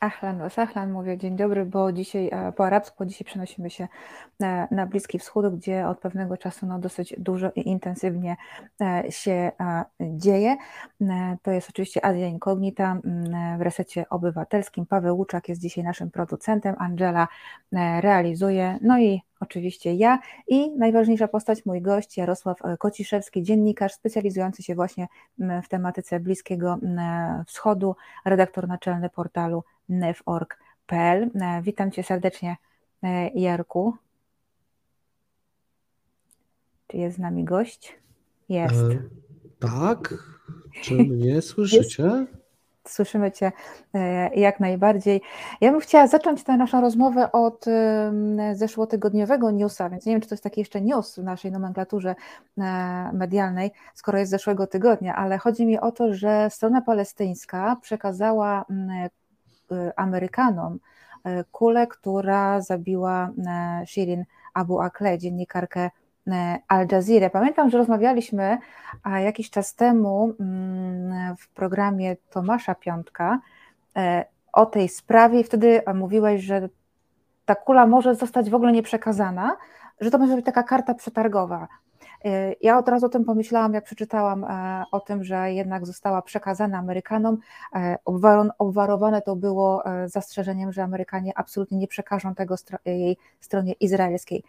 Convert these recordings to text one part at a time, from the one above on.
Ahlan sahlan, mówię dzień dobry, bo dzisiaj e, po arabsku, dzisiaj przenosimy się na, na Bliski Wschód, gdzie od pewnego czasu no, dosyć dużo i intensywnie e, się e, dzieje. To jest oczywiście Azja Incognita w resecie obywatelskim. Paweł Łuczak jest dzisiaj naszym producentem, Angela realizuje, no i oczywiście ja i najważniejsza postać, mój gość Jarosław Kociszewski, dziennikarz specjalizujący się właśnie w tematyce Bliskiego Wschodu, redaktor naczelny portalu nev.org.pl. E, witam Cię serdecznie, e, Jarku. Czy jest z nami gość? Jest. E, tak. Czy mnie słyszycie? Jest. Słyszymy Cię e, jak najbardziej. Ja bym chciała zacząć tę naszą rozmowę od zeszłotygodniowego newsa, więc nie wiem, czy to jest taki jeszcze news w naszej nomenklaturze medialnej, skoro jest zeszłego tygodnia, ale chodzi mi o to, że strona palestyńska przekazała Y, Amerykanom y, kulę, która zabiła Shirin Abu Akleh, dziennikarkę Al Jazeera. Pamiętam, że rozmawialiśmy jakiś czas temu mm, w programie Tomasza Piątka o tej sprawie i wtedy mówiłeś, że ta kula może zostać w ogóle nieprzekazana, że to może być taka karta przetargowa, ja od razu o tym pomyślałam, jak przeczytałam e, o tym, że jednak została przekazana Amerykanom. E, obwarowane to było e, zastrzeżeniem, że Amerykanie absolutnie nie przekażą tego jej stronie izraelskiej.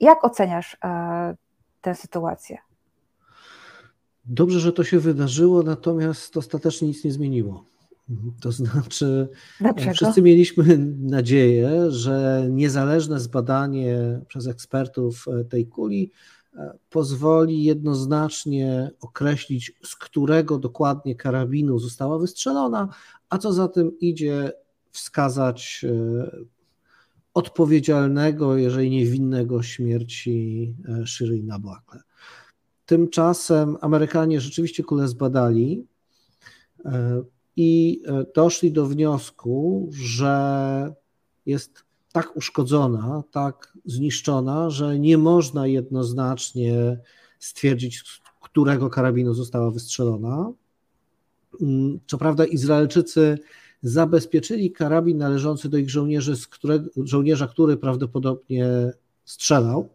Jak oceniasz tę sytuację? Dobrze, że to się wydarzyło, natomiast ostatecznie nic nie zmieniło. To znaczy, Dlaczego? wszyscy mieliśmy nadzieję, że niezależne zbadanie przez ekspertów tej kuli pozwoli jednoznacznie określić, z którego dokładnie karabinu została wystrzelona, a co za tym idzie, wskazać e, odpowiedzialnego, jeżeli nie winnego śmierci e, Shirin Abu Tymczasem Amerykanie rzeczywiście kulę zbadali e, i doszli do wniosku, że jest tak uszkodzona, tak zniszczona, że nie można jednoznacznie stwierdzić, z którego karabinu została wystrzelona. Mm, co prawda, Izraelczycy zabezpieczyli karabin należący do ich żołnierzy, z którego, żołnierza, który prawdopodobnie strzelał.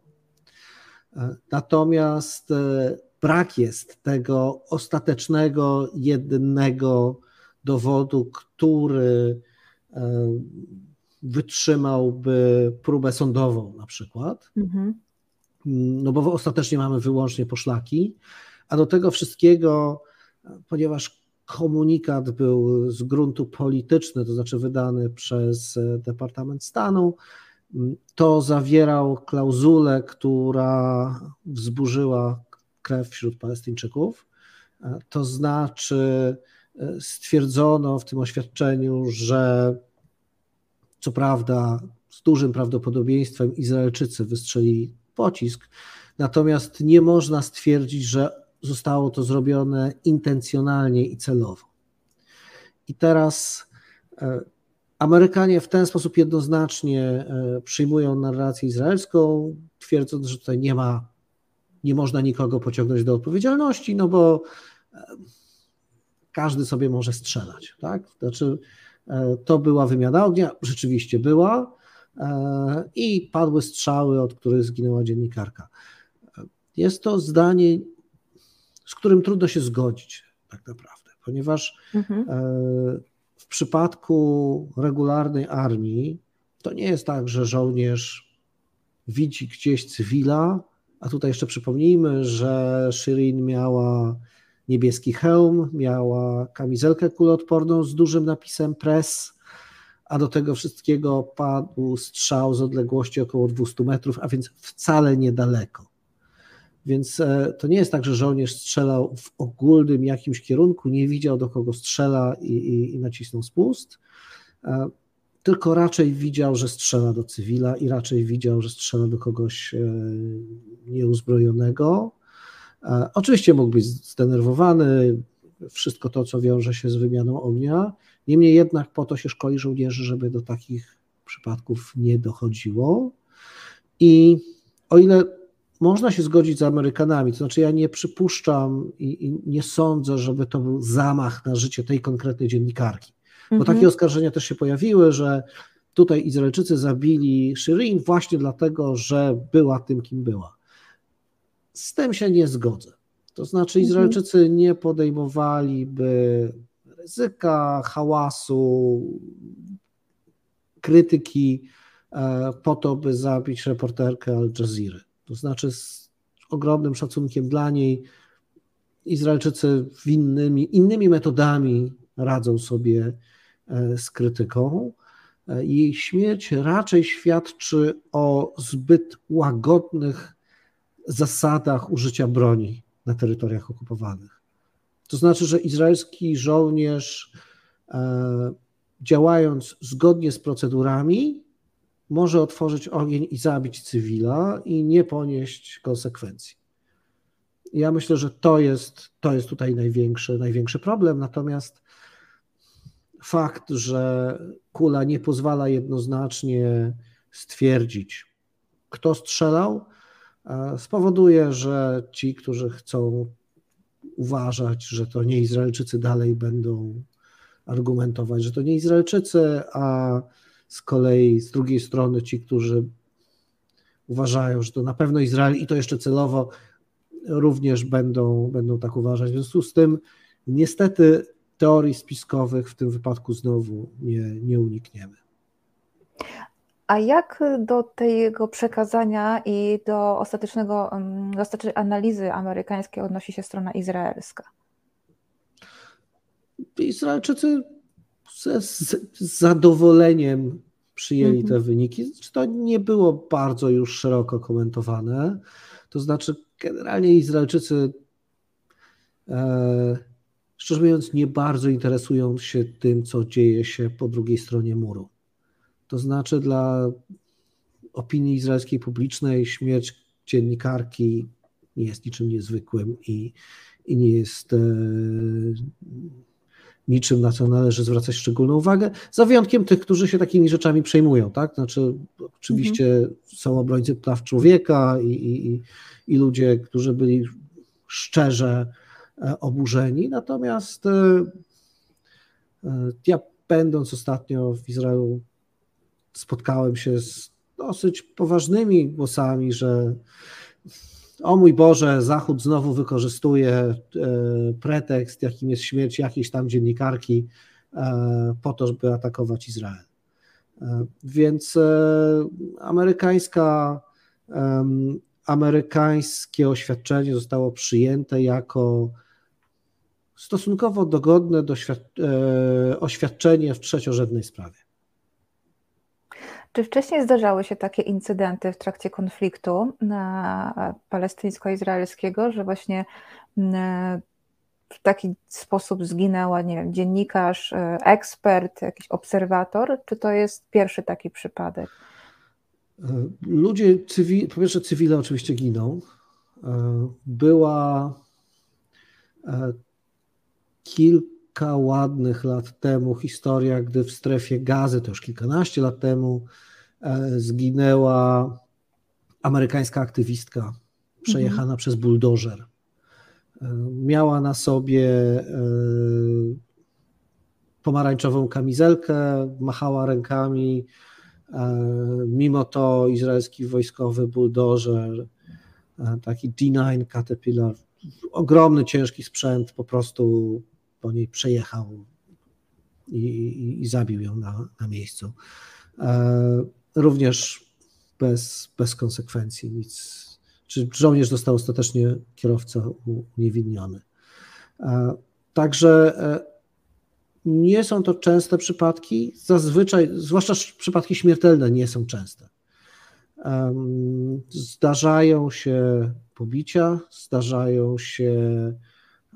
Natomiast e, brak jest tego ostatecznego, jednego dowodu, który e, wytrzymałby próbę sądową na przykład, mhm. no bo ostatecznie mamy wyłącznie poszlaki, a do tego wszystkiego, ponieważ komunikat był z gruntu polityczny, to znaczy wydany przez Departament Stanu, to zawierał klauzulę, która wzburzyła krew wśród Palestyńczyków. To znaczy stwierdzono w tym oświadczeniu, że co prawda, z dużym prawdopodobieństwem Izraelczycy wystrzeli pocisk, natomiast nie można stwierdzić, że zostało to zrobione intencjonalnie i celowo. I teraz e, Amerykanie w ten sposób jednoznacznie e, przyjmują narrację izraelską, twierdząc, że tutaj nie ma, nie można nikogo pociągnąć do odpowiedzialności, no bo e, każdy sobie może strzelać, tak? Znaczy, to była wymiana ognia, rzeczywiście była i padły strzały, od których zginęła dziennikarka. Jest to zdanie, z którym trudno się zgodzić, tak naprawdę, ponieważ mhm. E, w przypadku regularnej armii to nie jest tak, że żołnierz widzi gdzieś cywila, a tutaj jeszcze przypomnijmy, że Shirin miała niebieski hełm, miała kamizelkę kuloodporną z dużym napisem press, a do tego wszystkiego padł strzał z odległości około 200 metrów, a więc wcale niedaleko. Więc e, to nie jest tak, że żołnierz strzelał w ogólnym jakimś kierunku, nie widział do kogo strzela i, i, i nacisnął spust, e, tylko raczej widział, że strzela do cywila i raczej widział, że strzela do kogoś e, nieuzbrojonego oczywiście mógł być zdenerwowany, wszystko to, co wiąże się z wymianą ognia. Niemniej jednak po to się szkoli żołnierzy, żeby do takich przypadków nie dochodziło. I o ile można się zgodzić z Amerykanami, to znaczy ja nie przypuszczam i, i, nie sądzę, żeby to był zamach na życie tej konkretnej dziennikarki. Bo takie mhm. oskarżenia też się pojawiły, że tutaj Izraelczycy zabili Shirin właśnie dlatego, że była tym, kim była. Z tym się nie zgodzę. To znaczy, mhm. Izraelczycy nie podejmowaliby ryzyka, hałasu, krytyki e, po to, by zabić reporterkę Al Jazeera. To znaczy, z ogromnym szacunkiem dla niej, Izraelczycy innymi, innymi metodami radzą sobie e, z krytyką. E, jej śmierć raczej świadczy o zbyt łagodnych zasadach użycia broni na terytoriach okupowanych. To znaczy, że izraelski żołnierz, e, działając zgodnie z procedurami, może otworzyć ogień i zabić cywila i nie ponieść konsekwencji. Ja myślę, że to jest, to jest tutaj największy, największy problem. Natomiast fakt, że kula nie pozwala jednoznacznie stwierdzić, kto strzelał, e, spowoduje, że ci, którzy chcą uważać, że to nie Izraelczycy dalej będą argumentować, że to nie Izraelczycy, a z kolei z drugiej strony ci, którzy uważają, że to na pewno Izrael i to jeszcze celowo również będą, będą tak uważać. W związku z tym niestety teorii spiskowych w tym wypadku znowu nie, nie unikniemy. A jak do tego przekazania i do ostatecznego, mm, do ostatecznej analizy amerykańskiej odnosi się strona izraelska? Izraelczycy z, z zadowoleniem przyjęli te mhm. wyniki. To nie było bardzo już szeroko komentowane. To znaczy, generalnie Izraelczycy, e, szczerze mówiąc, nie bardzo interesują się tym, co dzieje się po drugiej stronie muru. To znaczy, dla opinii izraelskiej publicznej śmierć dziennikarki nie jest niczym niezwykłym i, i nie jest. E, niczym, na co należy zwracać szczególną uwagę, za wyjątkiem tych, którzy się takimi rzeczami przejmują, tak? Znaczy, oczywiście mhm. są obrońcy praw człowieka i, i, i ludzie, którzy byli szczerze e, oburzeni, natomiast e, e, ja będąc ostatnio w Izraelu spotkałem się z dosyć poważnymi głosami, że o mój Boże, Zachód znowu wykorzystuje e, pretekst, jakim jest śmierć jakiejś tam dziennikarki, e, po to, żeby atakować Izrael. E, więc amerykańska, amerykańskie oświadczenie zostało przyjęte jako stosunkowo dogodne oświadczenie w trzeciorzędnej sprawie. Czy wcześniej zdarzały się takie incydenty w trakcie konfliktu palestyńsko-izraelskiego, że właśnie w taki sposób zginęła, nie wiem, dziennikarz, e, ekspert, jakiś obserwator? Czy to jest pierwszy taki przypadek? E, ludzie, cywil, po pierwsze cywile oczywiście giną. E, była kilka ładnych lat temu historia, gdy w strefie gazy, to już kilkanaście lat temu, E, zginęła amerykańska aktywistka przejechana mhm. przez buldożer. E, miała na sobie e, pomarańczową kamizelkę, machała rękami. Mimo to izraelski wojskowy buldożer, taki D9 Caterpillar, ogromny, ciężki sprzęt, po prostu po niej przejechał i, i, i zabił ją na, na miejscu również bez, bez konsekwencji. Nic. Czy żołnierz został ostatecznie kierowca uniewinniony. E, także e, nie są to częste przypadki, zazwyczaj, zwłaszcza przypadki śmiertelne, nie są częste. Zdarzają się pobicia, zdarzają się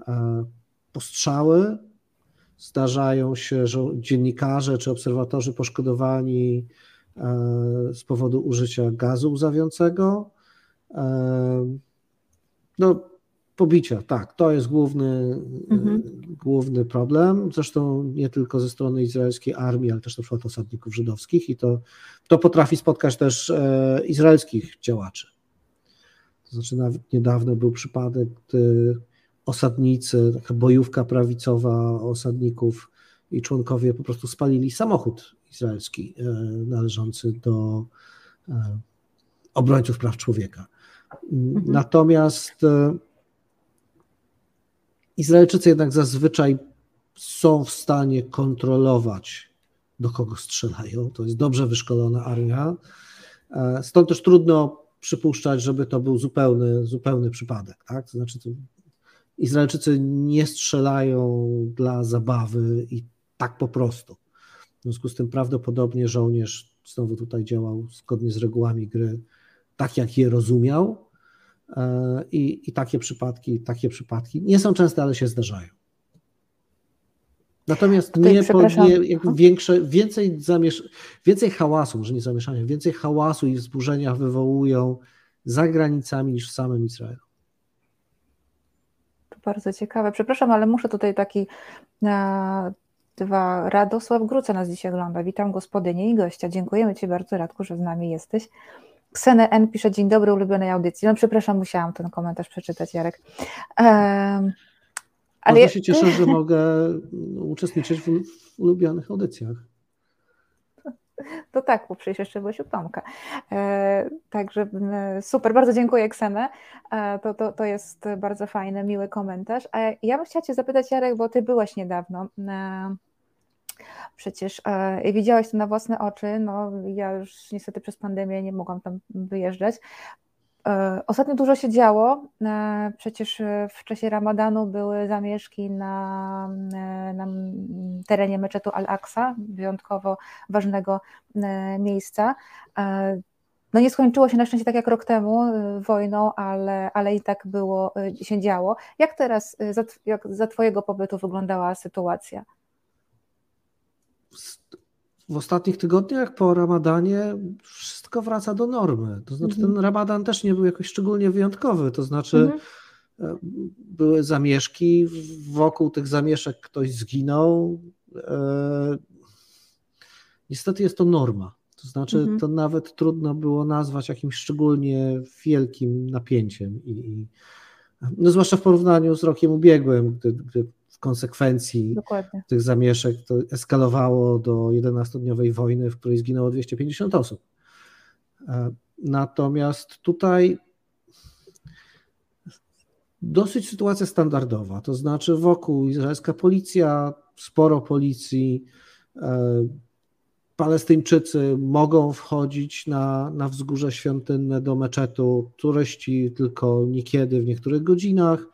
e, postrzały, zdarzają się że dziennikarze czy obserwatorzy poszkodowani E, z powodu użycia gazu łzawiącego. E, no, pobicia, tak, to jest główny, mhm. główny problem. Zresztą nie tylko ze strony izraelskiej armii, ale też na przykład osadników żydowskich i to, to potrafi spotkać też e, izraelskich działaczy. To znaczy, nawet niedawno był przypadek, gdy osadnicy, taka bojówka prawicowa osadników i członkowie po prostu spalili samochód izraelski należący do obrońców praw człowieka. Mhm. Natomiast Izraelczycy jednak zazwyczaj są w stanie kontrolować, do kogo strzelają. To jest dobrze wyszkolona armia. E, stąd też trudno przypuszczać, żeby to był zupełny, zupełny przypadek. Tak? To znaczy, Izraelczycy nie strzelają dla zabawy i tak po prostu. W związku z tym prawdopodobnie żołnierz znowu tutaj działał zgodnie z regułami gry, tak jak je rozumiał. E, I, I takie przypadki, takie przypadki nie są częste, ale się zdarzają. Natomiast Tutaj, nie, po, nie większe, więcej, zamiesz, więcej hałasu, może nie zamieszania, więcej hałasu i wzburzenia wywołują za granicami niż w samym Izraelu. Bardzo ciekawe. Przepraszam, ale muszę tutaj taki e, dwa. Radosław Gruca nas dzisiaj ogląda. Witam gospodynię i gościa. Dziękujemy Ci bardzo, Radku, że z nami jesteś. Ksenę N pisze, dzień dobry, ulubionej audycji. No przepraszam, musiałam ten komentarz przeczytać, Jarek. Ale Bardzo się cieszę, że mogę uczestniczyć w ulubionych audycjach. To tak, bo przecież jeszcze byłeś u Tomka. E, także super, bardzo dziękuję Ksenę. E, to, to, to jest bardzo fajny, miły komentarz. A ja bym chciała Cię zapytać, Jarek, bo Ty byłaś niedawno. E, przecież e, widziałaś to na własne oczy. No, ja już niestety przez pandemię nie mogłam tam wyjeżdżać. E, ostatnio dużo się działo. E, przecież w czasie ramadanu były zamieszki na, e, na terenie meczetu Al-Aqsa, wyjątkowo ważnego miejsca. No nie skończyło się na szczęście tak jak rok temu wojną, ale, ale i tak było, się działo. Jak teraz jak za Twojego pobytu wyglądała sytuacja? W ostatnich tygodniach po ramadanie wszystko wraca do normy. To znaczy, mhm. ten ramadan też nie był jakoś szczególnie wyjątkowy. To znaczy, mhm. E, były zamieszki, wokół tych zamieszek ktoś zginął. E, niestety jest to norma. To znaczy, mhm. to nawet trudno było nazwać jakimś szczególnie wielkim napięciem. I, no zwłaszcza w porównaniu z rokiem ubiegłym, gdy, gdy konsekwencji Dokładnie. tych zamieszek to eskalowało do 11-dniowej wojny, w której zginęło 250 osób. E, natomiast tutaj dosyć sytuacja standardowa, to znaczy wokół izraelska policja, sporo policji, e, Palestyńczycy mogą wchodzić na, na wzgórze świątynne do meczetu, turyści tylko niekiedy w niektórych godzinach.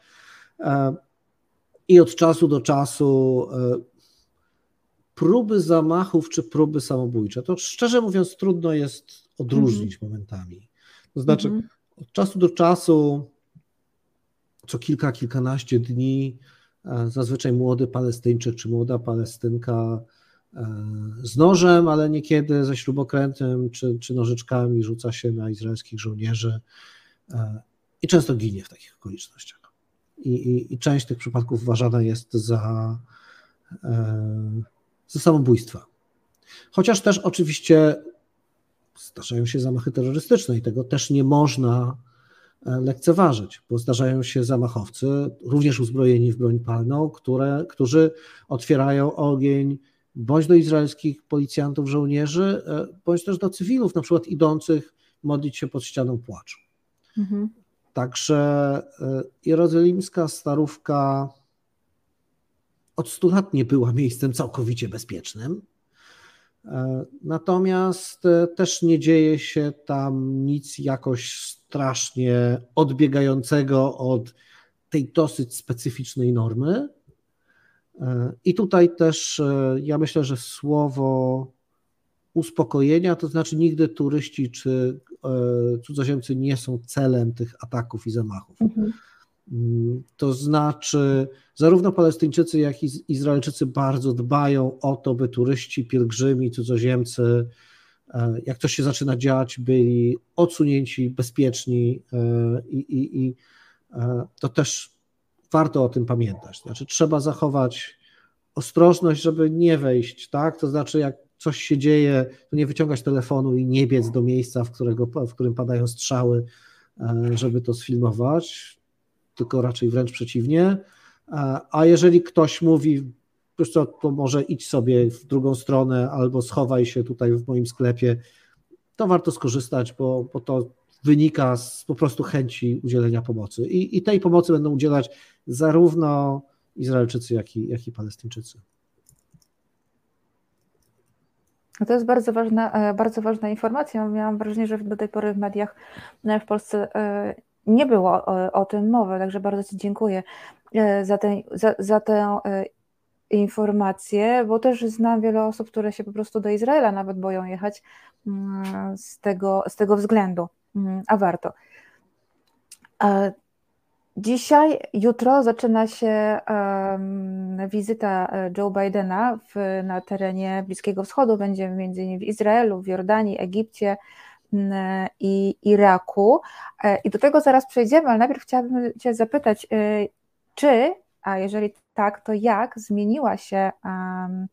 I od czasu do czasu e, próby zamachów czy próby samobójcze. To szczerze mówiąc trudno jest odróżnić mm -hmm. momentami. To znaczy mm -hmm. od czasu do czasu, co kilka, kilkanaście dni, e, zazwyczaj młody Palestyńczyk czy młoda Palestynka e, z nożem, ale niekiedy ze śrubokrętem czy, czy nożyczkami rzuca się na izraelskich żołnierzy i często ginie w takich okolicznościach i, i, i część tych przypadków uważana jest za, e, za samobójstwa. Chociaż też oczywiście zdarzają się zamachy terrorystyczne i tego też nie można e, lekceważyć, bo zdarzają się zamachowcy, również uzbrojeni w broń palną, które, którzy otwierają ogień bądź do izraelskich policjantów, żołnierzy, e, bądź też do cywilów, na przykład idących modlić się pod ścianą płaczu. Mhm. Także e, jerozolimska starówka od 100 lat nie była miejscem całkowicie bezpiecznym. E, natomiast e, też nie dzieje się tam nic jakoś strasznie odbiegającego od tej dosyć specyficznej normy. I tutaj też ja myślę, że słowo uspokojenia, to znaczy nigdy turyści czy e, cudzoziemcy nie są celem tych ataków i zamachów. Mhm. Mm, to znaczy, zarówno Palestyńczycy, jak i Izraelczycy bardzo dbają o to, by turyści, pielgrzymi, cudzoziemcy, e, jak coś się zaczyna dziać, byli odsunięci, bezpieczni e, i, i, i to też warto o tym pamiętać. Znaczy, trzeba zachować ostrożność, żeby nie wejść, tak? To znaczy, jak coś się dzieje, to nie wyciągać telefonu i nie biec do miejsca, w, którego, w którym padają strzały, e, żeby to sfilmować, tylko raczej wręcz przeciwnie. E, a jeżeli ktoś mówi wiesz co, to może idź sobie w drugą stronę albo schowaj się tutaj w moim sklepie, to warto skorzystać, bo, bo to wynika z po prostu chęci udzielenia pomocy. I, i tej pomocy będą udzielać zarówno Izraelczycy, jak i, jak i Palestyńczycy. No to jest bardzo ważna, e, bardzo ważna informacja. Miałam wrażenie, że do tej pory w mediach e, w Polsce e, nie było o, tym mowy, także bardzo Ci dziękuję za, ten, za, za tę informacje, bo też znam wiele osób, które się po prostu do Izraela nawet boją jechać mm, z tego, z tego względu, mm, a warto. Dzisiaj, jutro zaczyna się um, wizyta e, Joe Bidena w, na terenie Bliskiego Wschodu. Będzie m.in. w Izraelu, w Jordanii, Egipcie i Iraku. E, I do tego zaraz przejdziemy, ale najpierw chciałabym Cię zapytać, e, czy, a jeżeli tak, to jak zmieniła się um,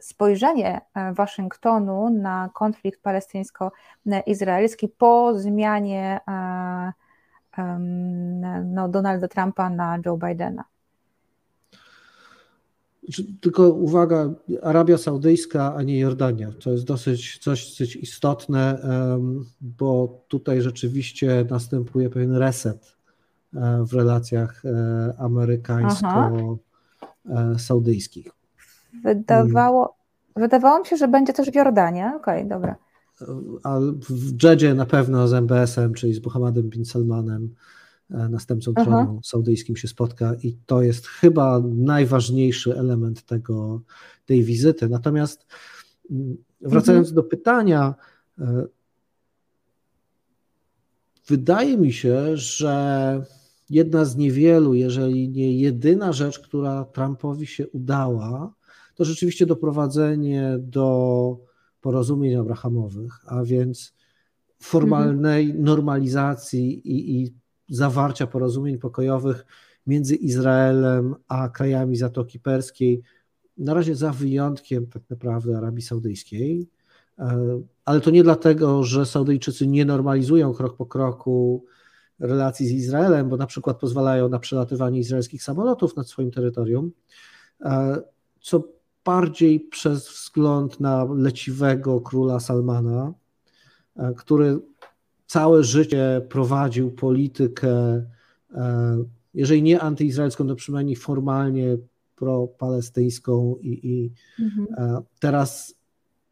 spojrzenie Waszyngtonu na konflikt palestyńsko-izraelski po zmianie no, Donalda Trumpa na Joe Bidena. Tylko uwaga, Arabia Saudyjska, a nie Jordania. To jest dosyć coś dosyć istotne, bo tutaj rzeczywiście następuje pewien reset w relacjach e, amerykańsko-saudyjskich. Wydawało, wydawało mi się, że będzie też w Jordanii. Okej, okay, dobra a w Dżedzie na pewno z MBS-em, czyli z Mohammedem bin Salmanem, e, następcą Aha. tronu saudyjskim się spotka i to jest chyba najważniejszy element tego, tej wizyty. Natomiast mm, wracając mhm. do pytania, e, wydaje mi się, że jedna z niewielu, jeżeli nie jedyna rzecz, która Trumpowi się udała, to rzeczywiście doprowadzenie do porozumień abrahamowych, a więc formalnej mhm. normalizacji i, i zawarcia porozumień pokojowych między Izraelem a krajami Zatoki Perskiej, na razie za wyjątkiem tak naprawdę Arabii Saudyjskiej, e, ale to nie dlatego, że Saudyjczycy nie normalizują krok po kroku relacji z Izraelem, bo na przykład pozwalają na przelatywanie izraelskich samolotów nad swoim terytorium, e, co bardziej przez wzgląd na leciwego króla Salmana, e, który całe życie prowadził politykę, e, jeżeli nie antyizraelską, to przynajmniej formalnie propalestyńską i, i mhm. E, teraz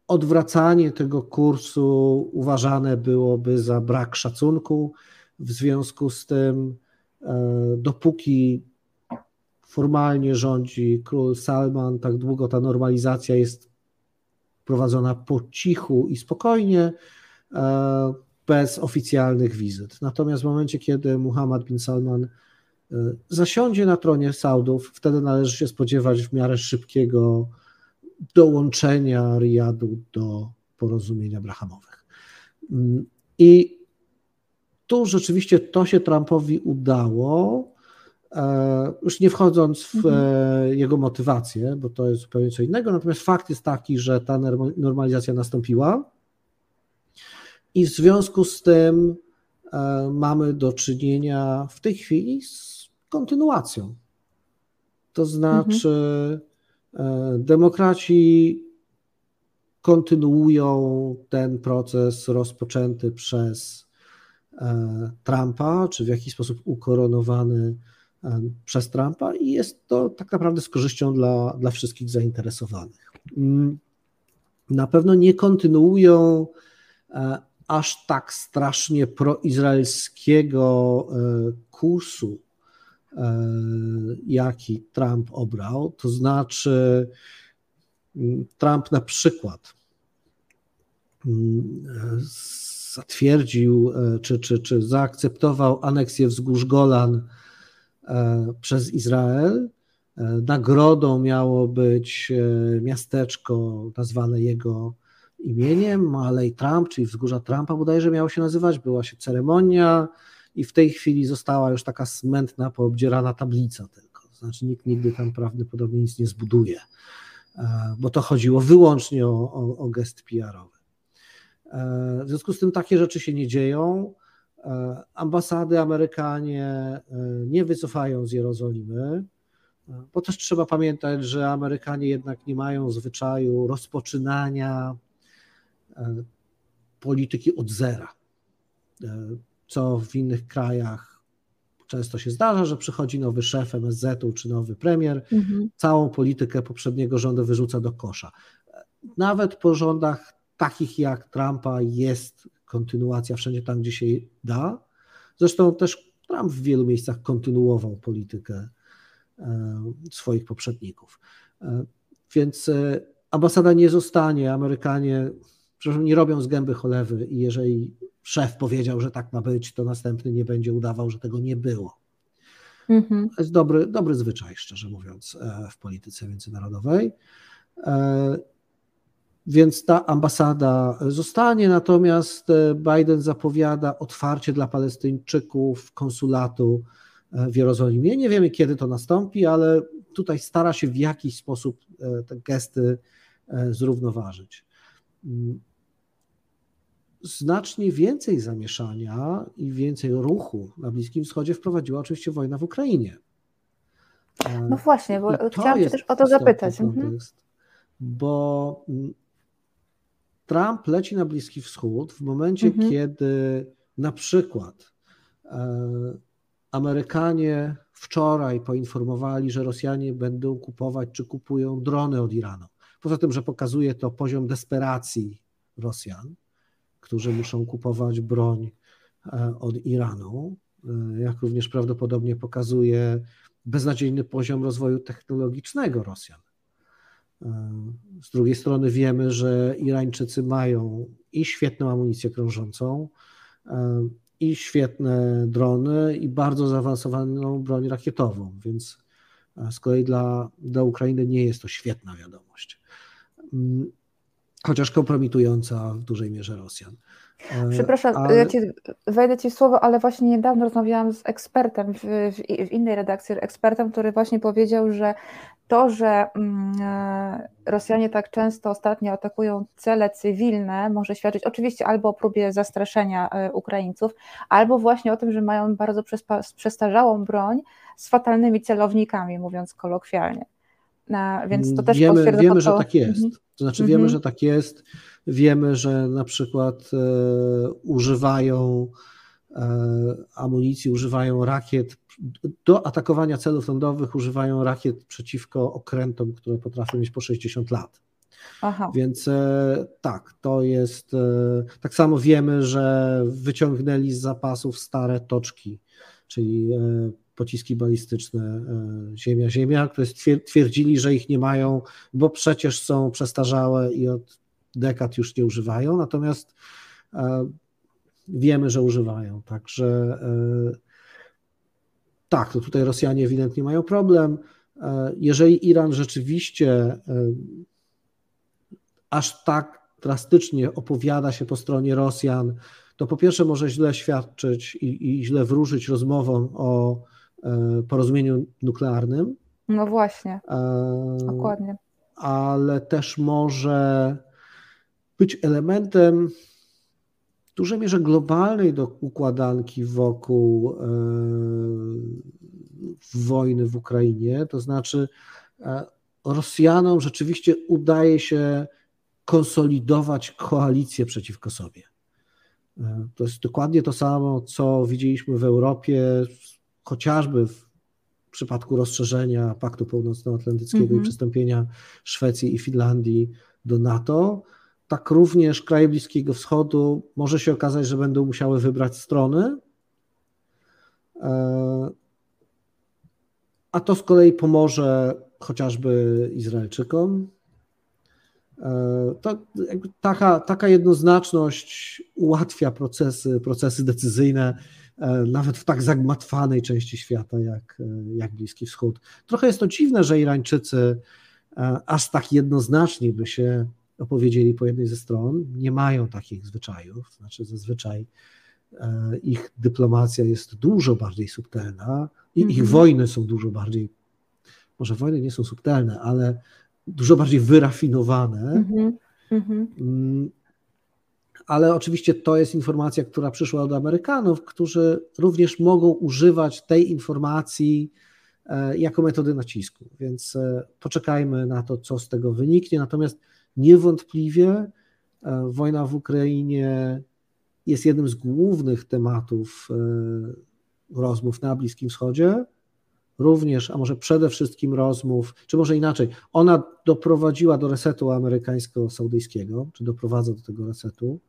odwracanie tego kursu uważane byłoby za brak szacunku. W związku z tym, dopóki formalnie rządzi król Salman, tak długo ta normalizacja jest prowadzona po cichu i spokojnie, e, bez oficjalnych wizyt. Natomiast w momencie, kiedy Muhammad bin Salman e, zasiądzie na tronie Saudów, wtedy należy się spodziewać w miarę szybkiego dołączenia Riyadu do porozumień abrahamowych. Mm, I tu rzeczywiście to się Trumpowi udało, już nie wchodząc w mhm. E, jego motywację, bo to jest zupełnie co innego, natomiast fakt jest taki, że ta normalizacja nastąpiła i w związku z tym e, mamy do czynienia w tej chwili z kontynuacją. To znaczy, mhm. demokraci kontynuują ten proces rozpoczęty przez Trumpa, czy w jakiś sposób ukoronowany przez Trumpa i jest to tak naprawdę z korzyścią dla, dla wszystkich zainteresowanych. Mm, na pewno nie kontynuują e, aż tak strasznie proizraelskiego e, kursu, e, jaki Trump obrał. To znaczy, mm, Trump na przykład mm, zatwierdził czy, czy, czy zaakceptował aneksję wzgórz Golan E, przez Izrael. E, nagrodą miało być e, miasteczko nazwane jego imieniem, Malej Trump, czyli wzgórza Trumpa bodajże miało się nazywać. Była się ceremonia i w tej chwili została już taka smętna, poobdzierana tablica tylko. Znaczy nikt nigdy tam prawdopodobnie nic nie zbuduje, bo to chodziło wyłącznie o, o, o gest PR-owy. W związku z tym takie rzeczy się nie dzieją. E, ambasady Amerykanie e, nie wycofają z Jerozolimy. Bo też trzeba pamiętać, że Amerykanie jednak nie mają zwyczaju rozpoczynania polityki od zera, co w innych krajach często się zdarza, że przychodzi nowy szef MSZ-u czy nowy premier, mhm. całą politykę poprzedniego rządu wyrzuca do kosza. Nawet po rządach takich jak Trumpa jest kontynuacja wszędzie tam, gdzie się da. Zresztą też Trump w wielu miejscach kontynuował politykę e, swoich poprzedników. E, więc e, ambasada nie zostanie, Amerykanie przepraszam, nie robią z gęby cholewy i jeżeli szef powiedział, że tak ma być, to następny nie będzie udawał, że tego nie było. Mhm. To jest dobry, dobry zwyczaj, szczerze mówiąc, w polityce międzynarodowej. Więc ta ambasada zostanie, natomiast e, Biden zapowiada otwarcie dla Palestyńczyków konsulatu e, w Jerozolimie. Nie wiemy, kiedy to nastąpi, ale tutaj stara się w jakiś sposób e, te gesty zrównoważyć. Mm. Znacznie więcej zamieszania i więcej ruchu na Bliskim Wschodzie wprowadziła oczywiście wojna w Ukrainie. No właśnie, bo chciałam Cię też o to zapytać. Mhm. Kontekst, bo mm, Trump leci na Bliski Wschód w momencie, mhm. kiedy na przykład e, Amerykanie wczoraj poinformowali, że Rosjanie będą kupować czy kupują drony od Iranu. Poza tym, że pokazuje to poziom desperacji Rosjan, którzy muszą kupować broń e, od Iranu, e, jak również prawdopodobnie pokazuje beznadziejny poziom rozwoju technologicznego Rosjan. Z drugiej strony wiemy, że Irańczycy mają i świetną amunicję krążącą, i świetne drony, i bardzo zaawansowaną broń rakietową, więc z kolei dla, dla Ukrainy nie jest to świetna wiadomość. Chociaż kompromitująca w dużej mierze Rosjan. Przepraszam, ale... ja ci, wejdę Ci w słowo, ale właśnie niedawno rozmawiałam z ekspertem w, w, w, innej redakcji, ekspertem, który właśnie powiedział, że to, że mm, e, Rosjanie tak często ostatnio atakują cele cywilne, może świadczyć oczywiście albo o próbie zastraszenia e, Ukraińców, albo właśnie o tym, że mają bardzo przestarzałą broń z fatalnymi celownikami, mówiąc kolokwialnie. Więc to też wiemy, wiemy, to, że tak jest. Mhm. To znaczy wiemy, mhm. że tak jest. Wiemy, że na przykład e, używają e, amunicji, używają rakiet do atakowania celów lądowych, używają rakiet przeciwko okrętom, które potrafią mieć po 60 lat. Aha. Więc e, tak, to jest. E, tak samo wiemy, że wyciągnęli z zapasów stare toczki, czyli e, pociski balistyczne e, Ziemia-Ziemia, które twierdzili, że ich nie mają, bo przecież są przestarzałe i od dekad już nie używają, natomiast e, wiemy, że używają. Także e, tak, to tutaj Rosjanie ewidentnie mają problem. Jeżeli Iran rzeczywiście aż tak drastycznie opowiada się po stronie Rosjan, to po pierwsze może źle świadczyć i, i źle wróżyć rozmową o E, porozumieniu nuklearnym. No właśnie, e, dokładnie. Ale też może być elementem w dużej mierze globalnej do układanki wokół e, wojny w Ukrainie. To znaczy, Rosjanom rzeczywiście udaje się konsolidować koalicję przeciwko sobie. To jest dokładnie to samo, co widzieliśmy w Europie chociażby w przypadku rozszerzenia Paktu Północnoatlantyckiego mm -hmm. i mhm. przystąpienia Szwecji i Finlandii do NATO, tak również kraje Bliskiego Wschodu może się okazać, że będą musiały wybrać strony. E, a to z kolei pomoże chociażby Izraelczykom. E, to taka, taka jednoznaczność ułatwia procesy, procesy decyzyjne E, nawet w tak zagmatwanej części świata jak, jak Bliski Wschód. Trochę jest to dziwne, że Irańczycy aż tak jednoznacznie by się opowiedzieli po jednej ze stron. Nie mają takich zwyczajów, znaczy zazwyczaj ich dyplomacja jest dużo bardziej subtelna i ich mhm. wojny są dużo bardziej, może wojny nie są subtelne, ale dużo bardziej wyrafinowane. Mhm. Mhm. Mm, ale oczywiście to jest informacja, która przyszła od Amerykanów, którzy również mogą używać tej informacji jako metody nacisku. Więc poczekajmy na to, co z tego wyniknie. Natomiast niewątpliwie wojna w Ukrainie jest jednym z głównych tematów rozmów na Bliskim Wschodzie również, a może przede wszystkim rozmów, czy może inaczej, ona doprowadziła do resetu amerykańsko-saudyjskiego, czy doprowadza do tego resetu.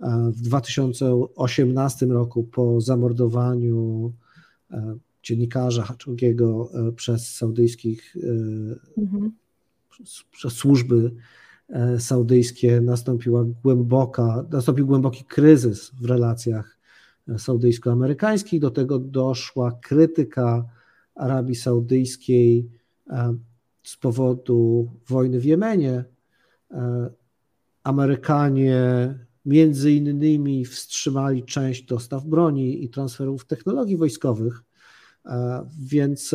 E, w 2018 roku po zamordowaniu e, dziennikarza Haczogiego e, przez saudyjskich, mhm. przez służby saudyjskie nastąpiła głęboka, nastąpił głęboki kryzys w relacjach saudyjsko-amerykańskich. Do tego doszła krytyka Arabii Saudyjskiej e, z powodu wojny w Jemenie. E, Amerykanie między innymi wstrzymali część dostaw broni i transferów technologii wojskowych, e, więc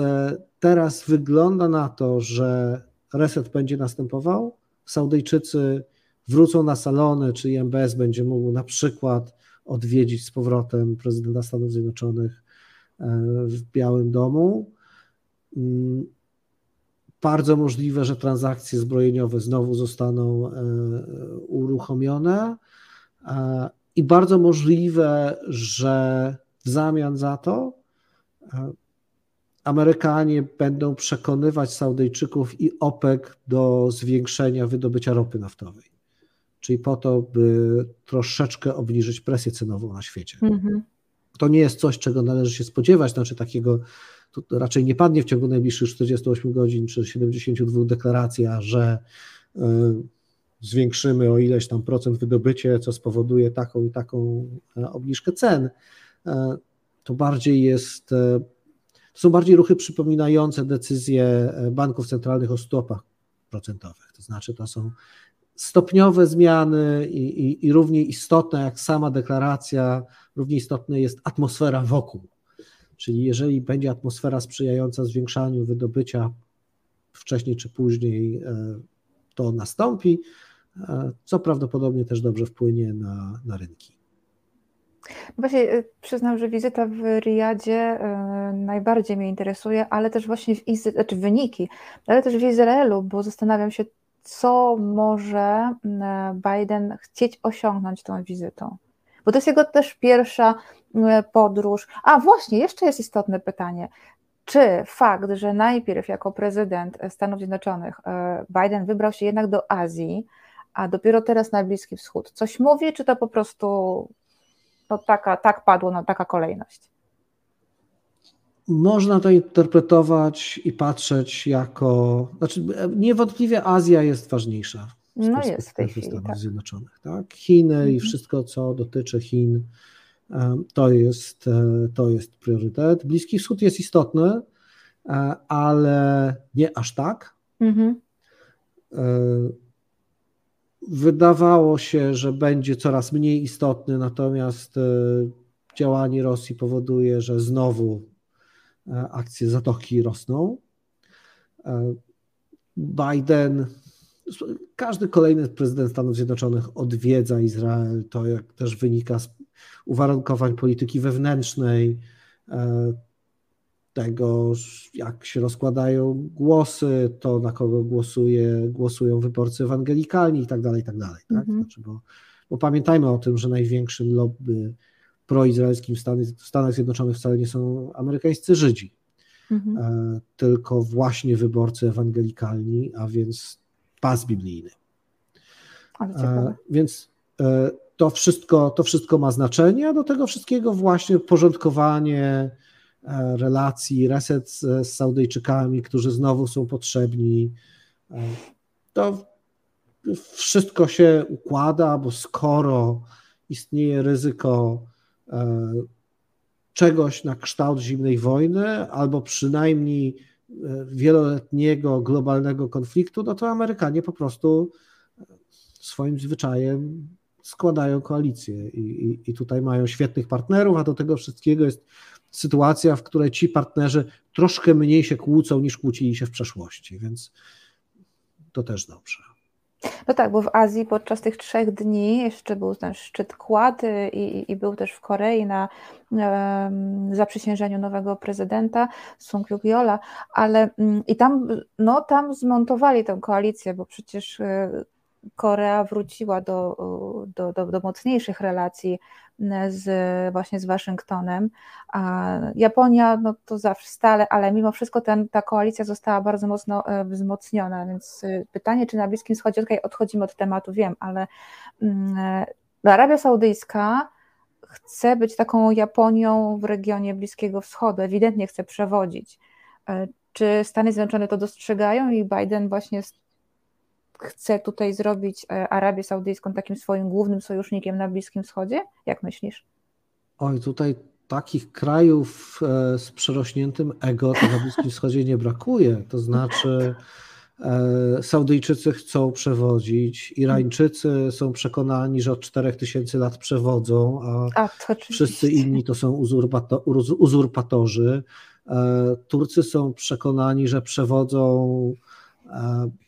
teraz wygląda na to, że reset będzie następował. Saudyjczycy wrócą na salony, czy MBS będzie mógł na przykład odwiedzić z powrotem prezydenta Stanów Zjednoczonych w Białym Domu. Mm, bardzo możliwe, że transakcje zbrojeniowe znowu zostaną e, uruchomione e, i bardzo możliwe, że w zamian za to e, Amerykanie będą przekonywać Saudyjczyków i OPEC do zwiększenia wydobycia ropy naftowej. Czyli po to, by troszeczkę obniżyć presję cenową na świecie. Mhm. To nie jest coś, czego należy się spodziewać, znaczy takiego to raczej nie padnie w ciągu najbliższych 48 godzin czy 72 deklaracja, że e, zwiększymy o ileś tam procent wydobycie, co spowoduje taką i taką e, obniżkę cen. E, to bardziej jest, to są bardziej ruchy przypominające decyzje banków centralnych o stopach procentowych. To znaczy, to są stopniowe zmiany i, i, i równie istotne jak sama deklaracja, równie istotna jest atmosfera wokół Czyli jeżeli będzie atmosfera sprzyjająca zwiększaniu wydobycia wcześniej czy później, e, to nastąpi, e, co prawdopodobnie też dobrze wpłynie na, na rynki. No właśnie e, przyznam, że wizyta w Riyadzie najbardziej mnie interesuje, ale też właśnie w Izraelu, znaczy wyniki, ale też w Izraelu, bo zastanawiam się, co może Biden chcieć osiągnąć tą wizytą. Bo to jest jego też pierwsza podróż. A właśnie, jeszcze jest istotne pytanie. Czy fakt, że najpierw jako prezydent Stanów Zjednoczonych Biden wybrał się jednak do Azji, a dopiero teraz na Bliski Wschód, coś mówi, czy to po prostu to taka, tak padło, no, taka kolejność? Można to interpretować i patrzeć jako, znaczy niewątpliwie Azja jest ważniejsza. No jest w tej chwili. Stanów tak. Zjednoczonych, tak? Chiny mhm. i wszystko, co dotyczy Chin, to jest, e, to jest priorytet. Bliski Wschód jest istotny, e, ale nie aż tak. Mhm. E, wydawało się, że będzie coraz mniej istotny, natomiast działanie Rosji powoduje, że znowu akcje zatoki rosną. Biden, każdy kolejny prezydent Stanów Zjednoczonych odwiedza Izrael. To jak też wynika z uwarunkowań polityki wewnętrznej, e, tego, jak się rozkładają głosy, to na kogo głosuje, głosują wyborcy ewangelikalni i tak dalej, i tak dalej. Tak? Mhm. Znaczy, bo, bo pamiętajmy o tym, że największym lobby proizraelskim w Stanach, w Stanach Zjednoczonych wcale nie są amerykańscy Żydzi, mhm. E, tylko właśnie wyborcy ewangelikalni, a więc pas biblijny. E, więc to wszystko, to wszystko ma znaczenie, a do tego wszystkiego właśnie porządkowanie e, relacji, reset z, Saudyjczykami, którzy znowu są potrzebni. E, to wszystko się układa, bo skoro istnieje ryzyko e, czegoś na kształt zimnej wojny, albo przynajmniej wieloletniego globalnego konfliktu, no to Amerykanie po prostu swoim zwyczajem składają koalicję i, i, i tutaj mają świetnych partnerów, a do tego wszystkiego jest sytuacja, w której ci partnerzy troszkę mniej się kłócą niż kłócili się w przeszłości, więc to też dobrze. No tak, bo w Azji podczas tych trzech dni jeszcze był ten szczyt Kład i, i był też w Korei na um, zaprzysiężeniu nowego prezydenta Sung Yugiola, ale um, i tam, no, tam zmontowali tę koalicję, bo przecież e, Korea wróciła do, do, do, do mocniejszych relacji z, właśnie z Waszyngtonem. A Japonia, no to zawsze stale, ale mimo wszystko ten, ta koalicja została bardzo mocno e, wzmocniona, więc e, pytanie, czy na Bliskim Wschodzie, tutaj odchodzimy od tematu, wiem, ale mm, e, Arabia Saudyjska chce być taką Japonią w regionie Bliskiego Wschodu, ewidentnie chce przewodzić. Czy Stany Zjednoczone to dostrzegają i Biden właśnie chce tutaj zrobić e, Arabię Saudyjską takim swoim głównym sojusznikiem na Bliskim Wschodzie? Jak myślisz? Oj, tutaj takich krajów e, z przerośniętym ego to na Bliskim Wschodzie nie brakuje. To znaczy, e, Saudyjczycy chcą przewodzić, Irańczycy są przekonani, że od 4000 lat przewodzą, a, a wszyscy inni to są uzurpato, uzurpatorzy. Turcy są przekonani, że przewodzą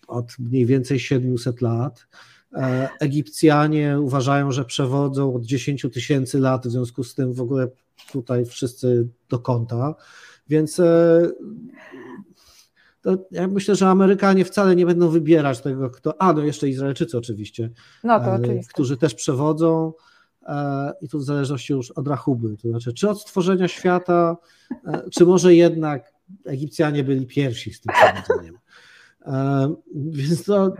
od mniej więcej 700 lat. E, Egipcjanie uważają, że przewodzą od 10 tysięcy lat, w związku z tym w ogóle tutaj wszyscy do kąta. Więc e, ja myślę, że Amerykanie wcale nie będą wybierać tego, kto. A, no jeszcze Izraelczycy oczywiście, no to e, oczywiście. którzy też przewodzą. I tu w zależności już od rachuby, to znaczy, czy od stworzenia świata, czy może jednak Egipcjanie byli pierwsi z tym przewodzeniem. Więc to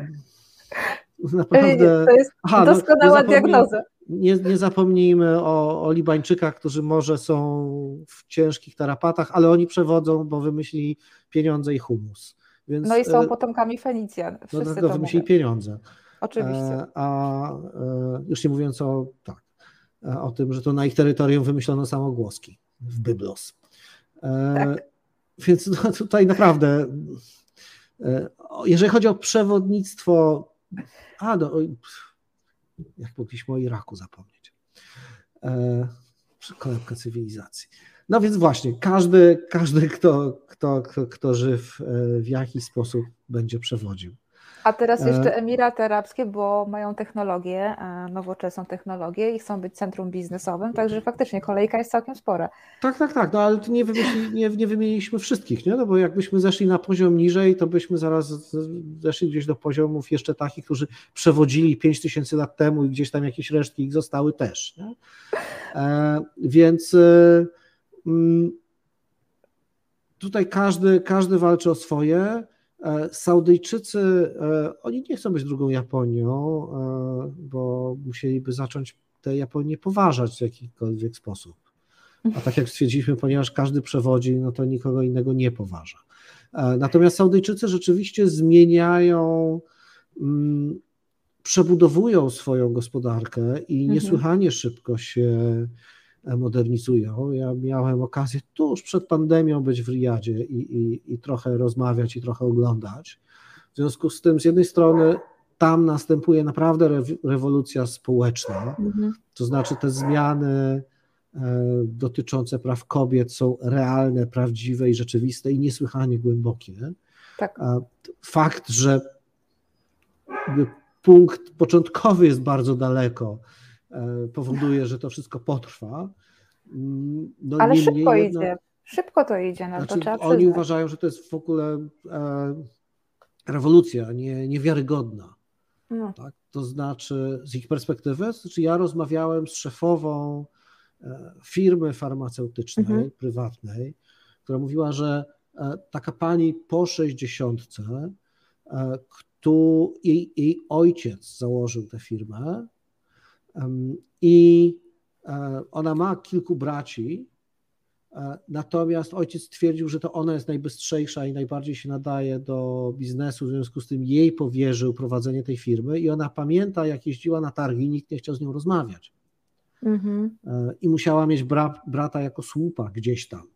naprawdę. To jest Aha, doskonała no, diagnoza. Nie, nie zapomnijmy o, o Libańczykach, którzy może są w ciężkich tarapatach, ale oni przewodzą, bo wymyślili pieniądze i humus. Więc, no i są e, potomkami Fenicjan. No Wszyscy no, wymyślili mówią. pieniądze. Oczywiście. E, a e, już nie mówiąc o tak, o tym, że to na ich terytorium wymyślono samogłoski w Byblos. Tak. Więc no, tutaj naprawdę E, jeżeli chodzi o przewodnictwo, a no, jak mogliśmy o Iraku zapomnieć. E, kolebka cywilizacji. No więc właśnie, każdy, każdy kto, kto, kto, kto żyw e, w jakiś sposób będzie przewodził. A teraz e, jeszcze Emiraty Arabskie, bo mają technologię, e, nowoczesną technologię i chcą być centrum biznesowym, także faktycznie kolejka jest całkiem spora. Tak, tak, tak, no ale nie, wymyśli, nie, nie wymieniliśmy wszystkich, nie? No bo jakbyśmy zeszli na poziom niżej, to byśmy zaraz zeszli gdzieś do poziomów jeszcze takich, którzy przewodzili 5000 lat temu i gdzieś tam jakieś resztki ich zostały też. Nie? E, więc e, mm, tutaj każdy, każdy walczy o swoje. E, Saudyjczycy, e, oni nie chcą być drugą Japonią, e, bo musieliby zacząć tę Japonię poważać w jakikolwiek sposób. A tak jak stwierdziliśmy, ponieważ każdy przewodzi, no to nikogo innego nie poważa. Natomiast Saudyjczycy rzeczywiście zmieniają, mm, przebudowują swoją gospodarkę i mhm. niesłychanie szybko się modernizują. Ja miałem okazję tuż przed pandemią być w Riyadzie i, i, i trochę rozmawiać i trochę oglądać. W związku z tym, z jednej strony, tam następuje naprawdę rewolucja społeczna, mhm. to znaczy te zmiany e, dotyczące praw kobiet są realne, prawdziwe i rzeczywiste i niesłychanie głębokie. Tak. Fakt, że punkt początkowy jest bardzo daleko, powoduje, że to wszystko potrwa. Mm, no, Ale szybko jedna, idzie. Szybko to idzie. No, znaczy, to oni przyznać. uważają, że to jest w ogóle e, rewolucja, nie, niewiarygodna. No. Tak? To znaczy, z ich perspektywy, znaczy ja rozmawiałem z szefową e, firmy farmaceutycznej, mhm. prywatnej, która mówiła, że e, taka pani po 60, e, jej, jej ojciec założył tę firmę, i e, ona ma kilku braci, e, natomiast ojciec stwierdził, że to ona jest najbystrzejsza i najbardziej się nadaje do biznesu, w związku z tym jej powierzył prowadzenie tej firmy i ona pamięta, jak jeździła na targi nikt nie chciał z nią rozmawiać. Mhm. E, I musiała mieć bra brata jako słupa gdzieś tam.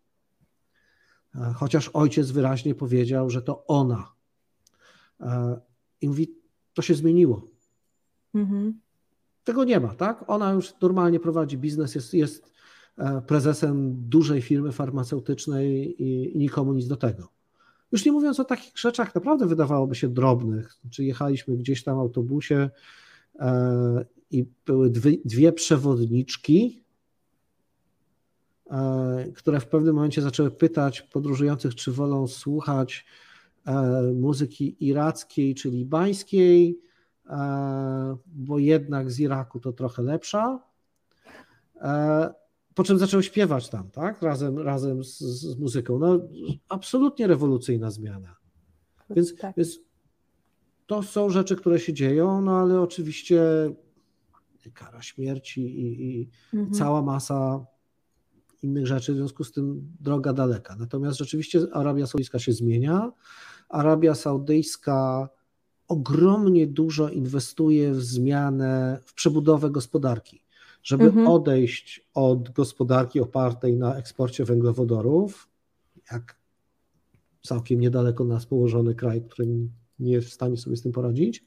Chociaż ojciec wyraźnie powiedział, że to ona. I mówi, to się zmieniło. Mhm. Tego nie ma, tak? Ona już normalnie prowadzi biznes, jest, jest e, prezesem dużej firmy farmaceutycznej i, i nikomu nic do tego. Już nie mówiąc o takich rzeczach, naprawdę wydawałoby się drobnych. Czy jechaliśmy gdzieś tam w autobusie e, i były dwie, dwie przewodniczki, e, które w pewnym momencie zaczęły pytać podróżujących, czy wolą słuchać muzyki irackiej czy libańskiej, bo jednak z Iraku to trochę lepsza. E, po czym zaczął śpiewać tam, tak? Razem, razem z, z muzyką. No, absolutnie rewolucyjna zmiana. Więc, tak. więc to są rzeczy, które się dzieją, no ale oczywiście kara śmierci i, i mhm. cała masa innych rzeczy, w związku z tym droga daleka. Natomiast rzeczywiście Arabia Saudyjska się zmienia. Arabia Saudyjska ogromnie dużo inwestuje w zmianę, w przebudowę gospodarki żeby mhm. odejść od gospodarki opartej na eksporcie węglowodorów, jak całkiem niedaleko nas położony kraj, który nie jest w stanie sobie z tym poradzić.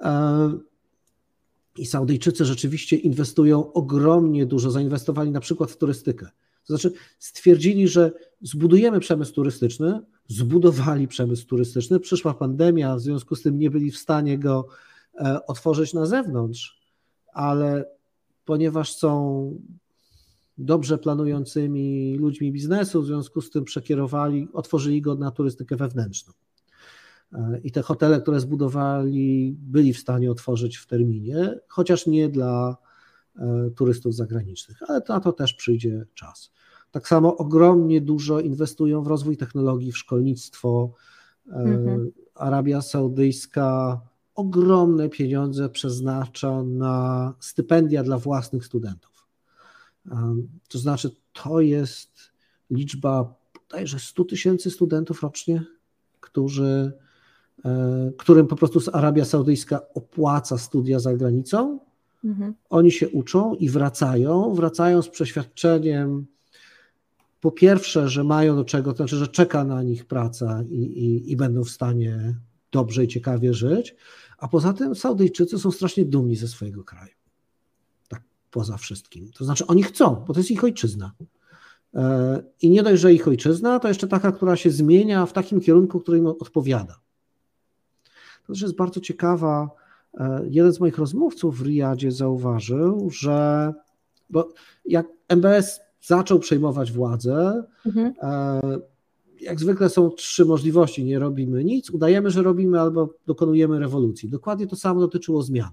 E, I Saudyjczycy rzeczywiście inwestują ogromnie dużo, zainwestowali na przykład w turystykę. To znaczy stwierdzili, że zbudujemy przemysł turystyczny, zbudowali przemysł turystyczny, przyszła pandemia, w związku z tym nie byli w stanie go e, otworzyć na zewnątrz, ale ponieważ są dobrze planującymi ludźmi biznesu, w związku z tym przekierowali, otworzyli go na turystykę wewnętrzną. E, I te hotele, które zbudowali, byli w stanie otworzyć w terminie, chociaż nie dla e, turystów zagranicznych, ale na to też przyjdzie czas. Tak samo ogromnie dużo inwestują w rozwój technologii, w szkolnictwo. E, mhm. Arabia Saudyjska ogromne pieniądze przeznacza na stypendia dla własnych studentów. To znaczy, to jest liczba bodajże 100 tysięcy studentów rocznie, którzy, e, którym po prostu Arabia Saudyjska opłaca studia za granicą. Mhm. Oni się uczą i wracają, wracają z przeświadczeniem, po pierwsze, że mają do czego, to znaczy, że czeka na nich praca i, i, i będą w stanie dobrze i ciekawie żyć, a poza tym Saudyjczycy są strasznie dumni ze swojego kraju. Tak poza wszystkim. To znaczy oni chcą, bo to jest ich ojczyzna. E, I nie dość, że ich ojczyzna, to jeszcze taka, która się zmienia w takim kierunku, który im odpowiada. To też jest bardzo ciekawa. E, jeden z moich rozmówców w Riyadzie zauważył, że bo jak MBS zaczął przejmować władzę, mhm. E, jak zwykle są trzy możliwości: nie robimy nic, udajemy, że robimy, albo dokonujemy rewolucji. Dokładnie to samo dotyczyło zmian.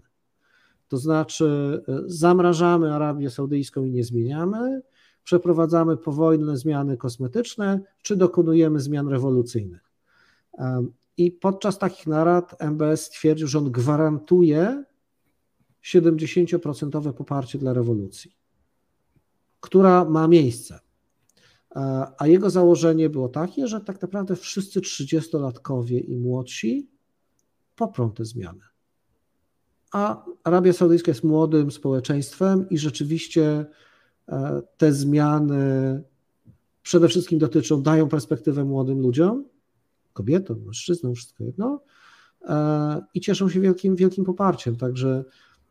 To znaczy, e, zamrażamy Arabię Saudyjską i nie zmieniamy, przeprowadzamy powolne zmiany kosmetyczne, czy dokonujemy zmian rewolucyjnych. I podczas takich narad MBS stwierdził, że on gwarantuje 70% poparcie dla rewolucji, która ma miejsce. A jego założenie było takie, że tak naprawdę wszyscy 30-latkowie i młodsi poprą te zmiany. A Arabia Saudyjska jest młodym społeczeństwem i rzeczywiście e, te zmiany przede wszystkim dotyczą, dają perspektywę młodym ludziom, kobietom, mężczyznom, wszystko jedno, e, i cieszą się wielkim, wielkim poparciem. Także,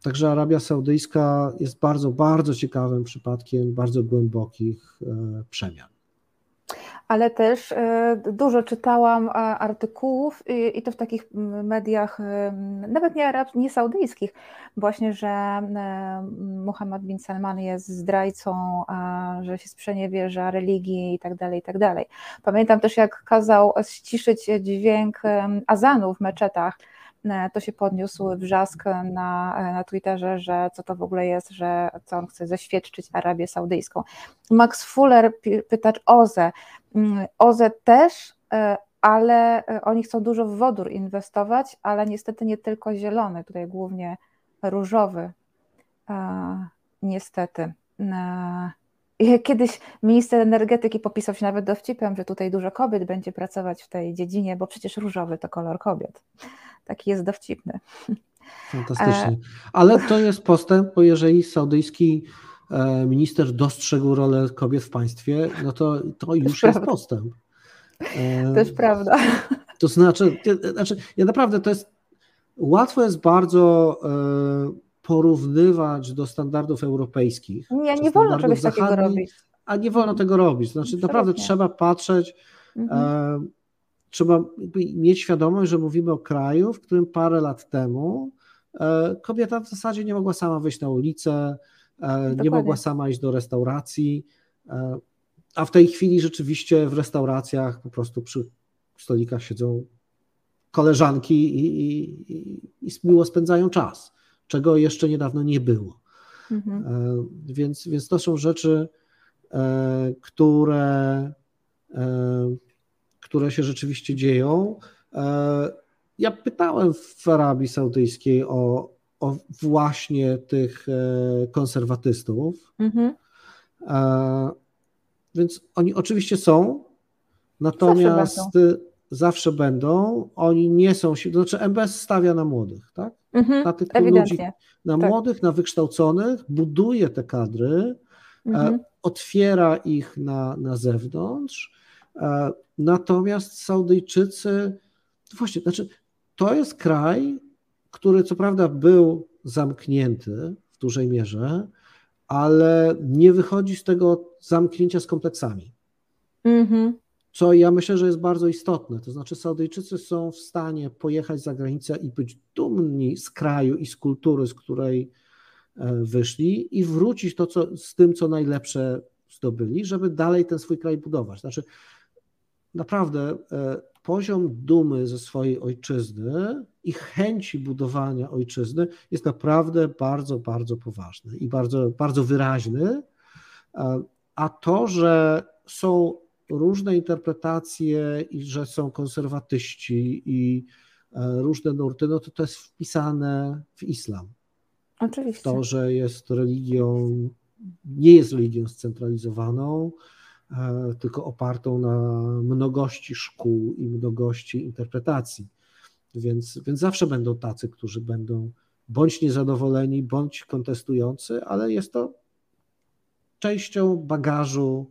także Arabia Saudyjska jest bardzo, bardzo ciekawym przypadkiem bardzo głębokich e, przemian ale też e, dużo czytałam artykułów i to w takich mediach, e, nawet nie, arab, nie saudyjskich, właśnie, że e, Muhammad bin Salman jest zdrajcą, że się sprzeniewierza religii i tak dalej, i tak dalej. Pamiętam też, jak kazał ściszyć dźwięk azanu w meczetach, to się podniósł wrzask na, na Twitterze, że co to w ogóle jest, że co on chce zaświadczyć Arabię Saudyjską. Max Fuller, pytacz OZE, mm, OZE też, e, ale e, oni chcą dużo w wodór inwestować, ale niestety nie tylko zielony, tutaj głównie różowy. E, niestety. Kiedyś minister energetyki popisał się nawet dowcipem, że tutaj dużo kobiet będzie pracować w tej dziedzinie, bo przecież różowy to kolor kobiet taki jest dowcipny. Fantastycznie. E, Ale to jest postęp, bo jeżeli saudyjski e, minister dostrzegł rolę kobiet w państwie, no to, to już jest postęp. E, Też prawda. To znaczy, znaczy, ja naprawdę to jest, łatwo jest bardzo porównywać do standardów europejskich. Nie, nie wolno czegoś takiego robić. A nie wolno tego robić. Znaczy, naprawdę trzeba patrzeć. Mhm trzeba mieć świadomość, że mówimy o kraju, w którym parę lat temu e, kobieta w zasadzie nie mogła sama wyjść na ulicę, Dokładnie. nie mogła sama iść do restauracji, a w tej chwili rzeczywiście w restauracjach po prostu przy stolikach siedzą koleżanki i, i, i miło spędzają czas, czego jeszcze niedawno nie było. Mhm. Więc, więc to są rzeczy, E, które, e, które się rzeczywiście dzieją. E, ja pytałem w Arabii Saudyjskiej o, o właśnie tych konserwatystów. Mhm. Więc oni oczywiście są, natomiast zawsze będą. zawsze będą. Oni nie są, to znaczy MBS stawia na młodych, tak? Mhm, na tych ludzi, na tak. młodych, na wykształconych, buduje te kadry. Mhm otwiera ich na, na zewnątrz. E, natomiast Saudyjczycy, właśnie, znaczy, to jest kraj, który co prawda był zamknięty w dużej mierze, ale nie wychodzi z tego zamknięcia z kompleksami. Mm-hmm. Co ja myślę, że jest bardzo istotne. To znaczy, Saudyjczycy są w stanie pojechać za granicę i być dumni z kraju i z kultury, z której E, wyszli i wrócić to, co, z tym, co najlepsze zdobyli, żeby dalej ten swój kraj budować. Znaczy, naprawdę e, poziom dumy ze swojej ojczyzny i chęci budowania ojczyzny jest naprawdę bardzo, bardzo poważny i bardzo, bardzo wyraźny. E, a to, że są różne interpretacje i że są konserwatyści i różne nurty, no to to jest wpisane w islam. Oczywiście. To, że jest religią, nie jest religią scentralizowaną, e, tylko opartą na mnogości szkół i mnogości interpretacji. Więc, więc zawsze będą tacy, którzy będą bądź niezadowoleni, bądź kontestujący, ale jest to częścią bagażu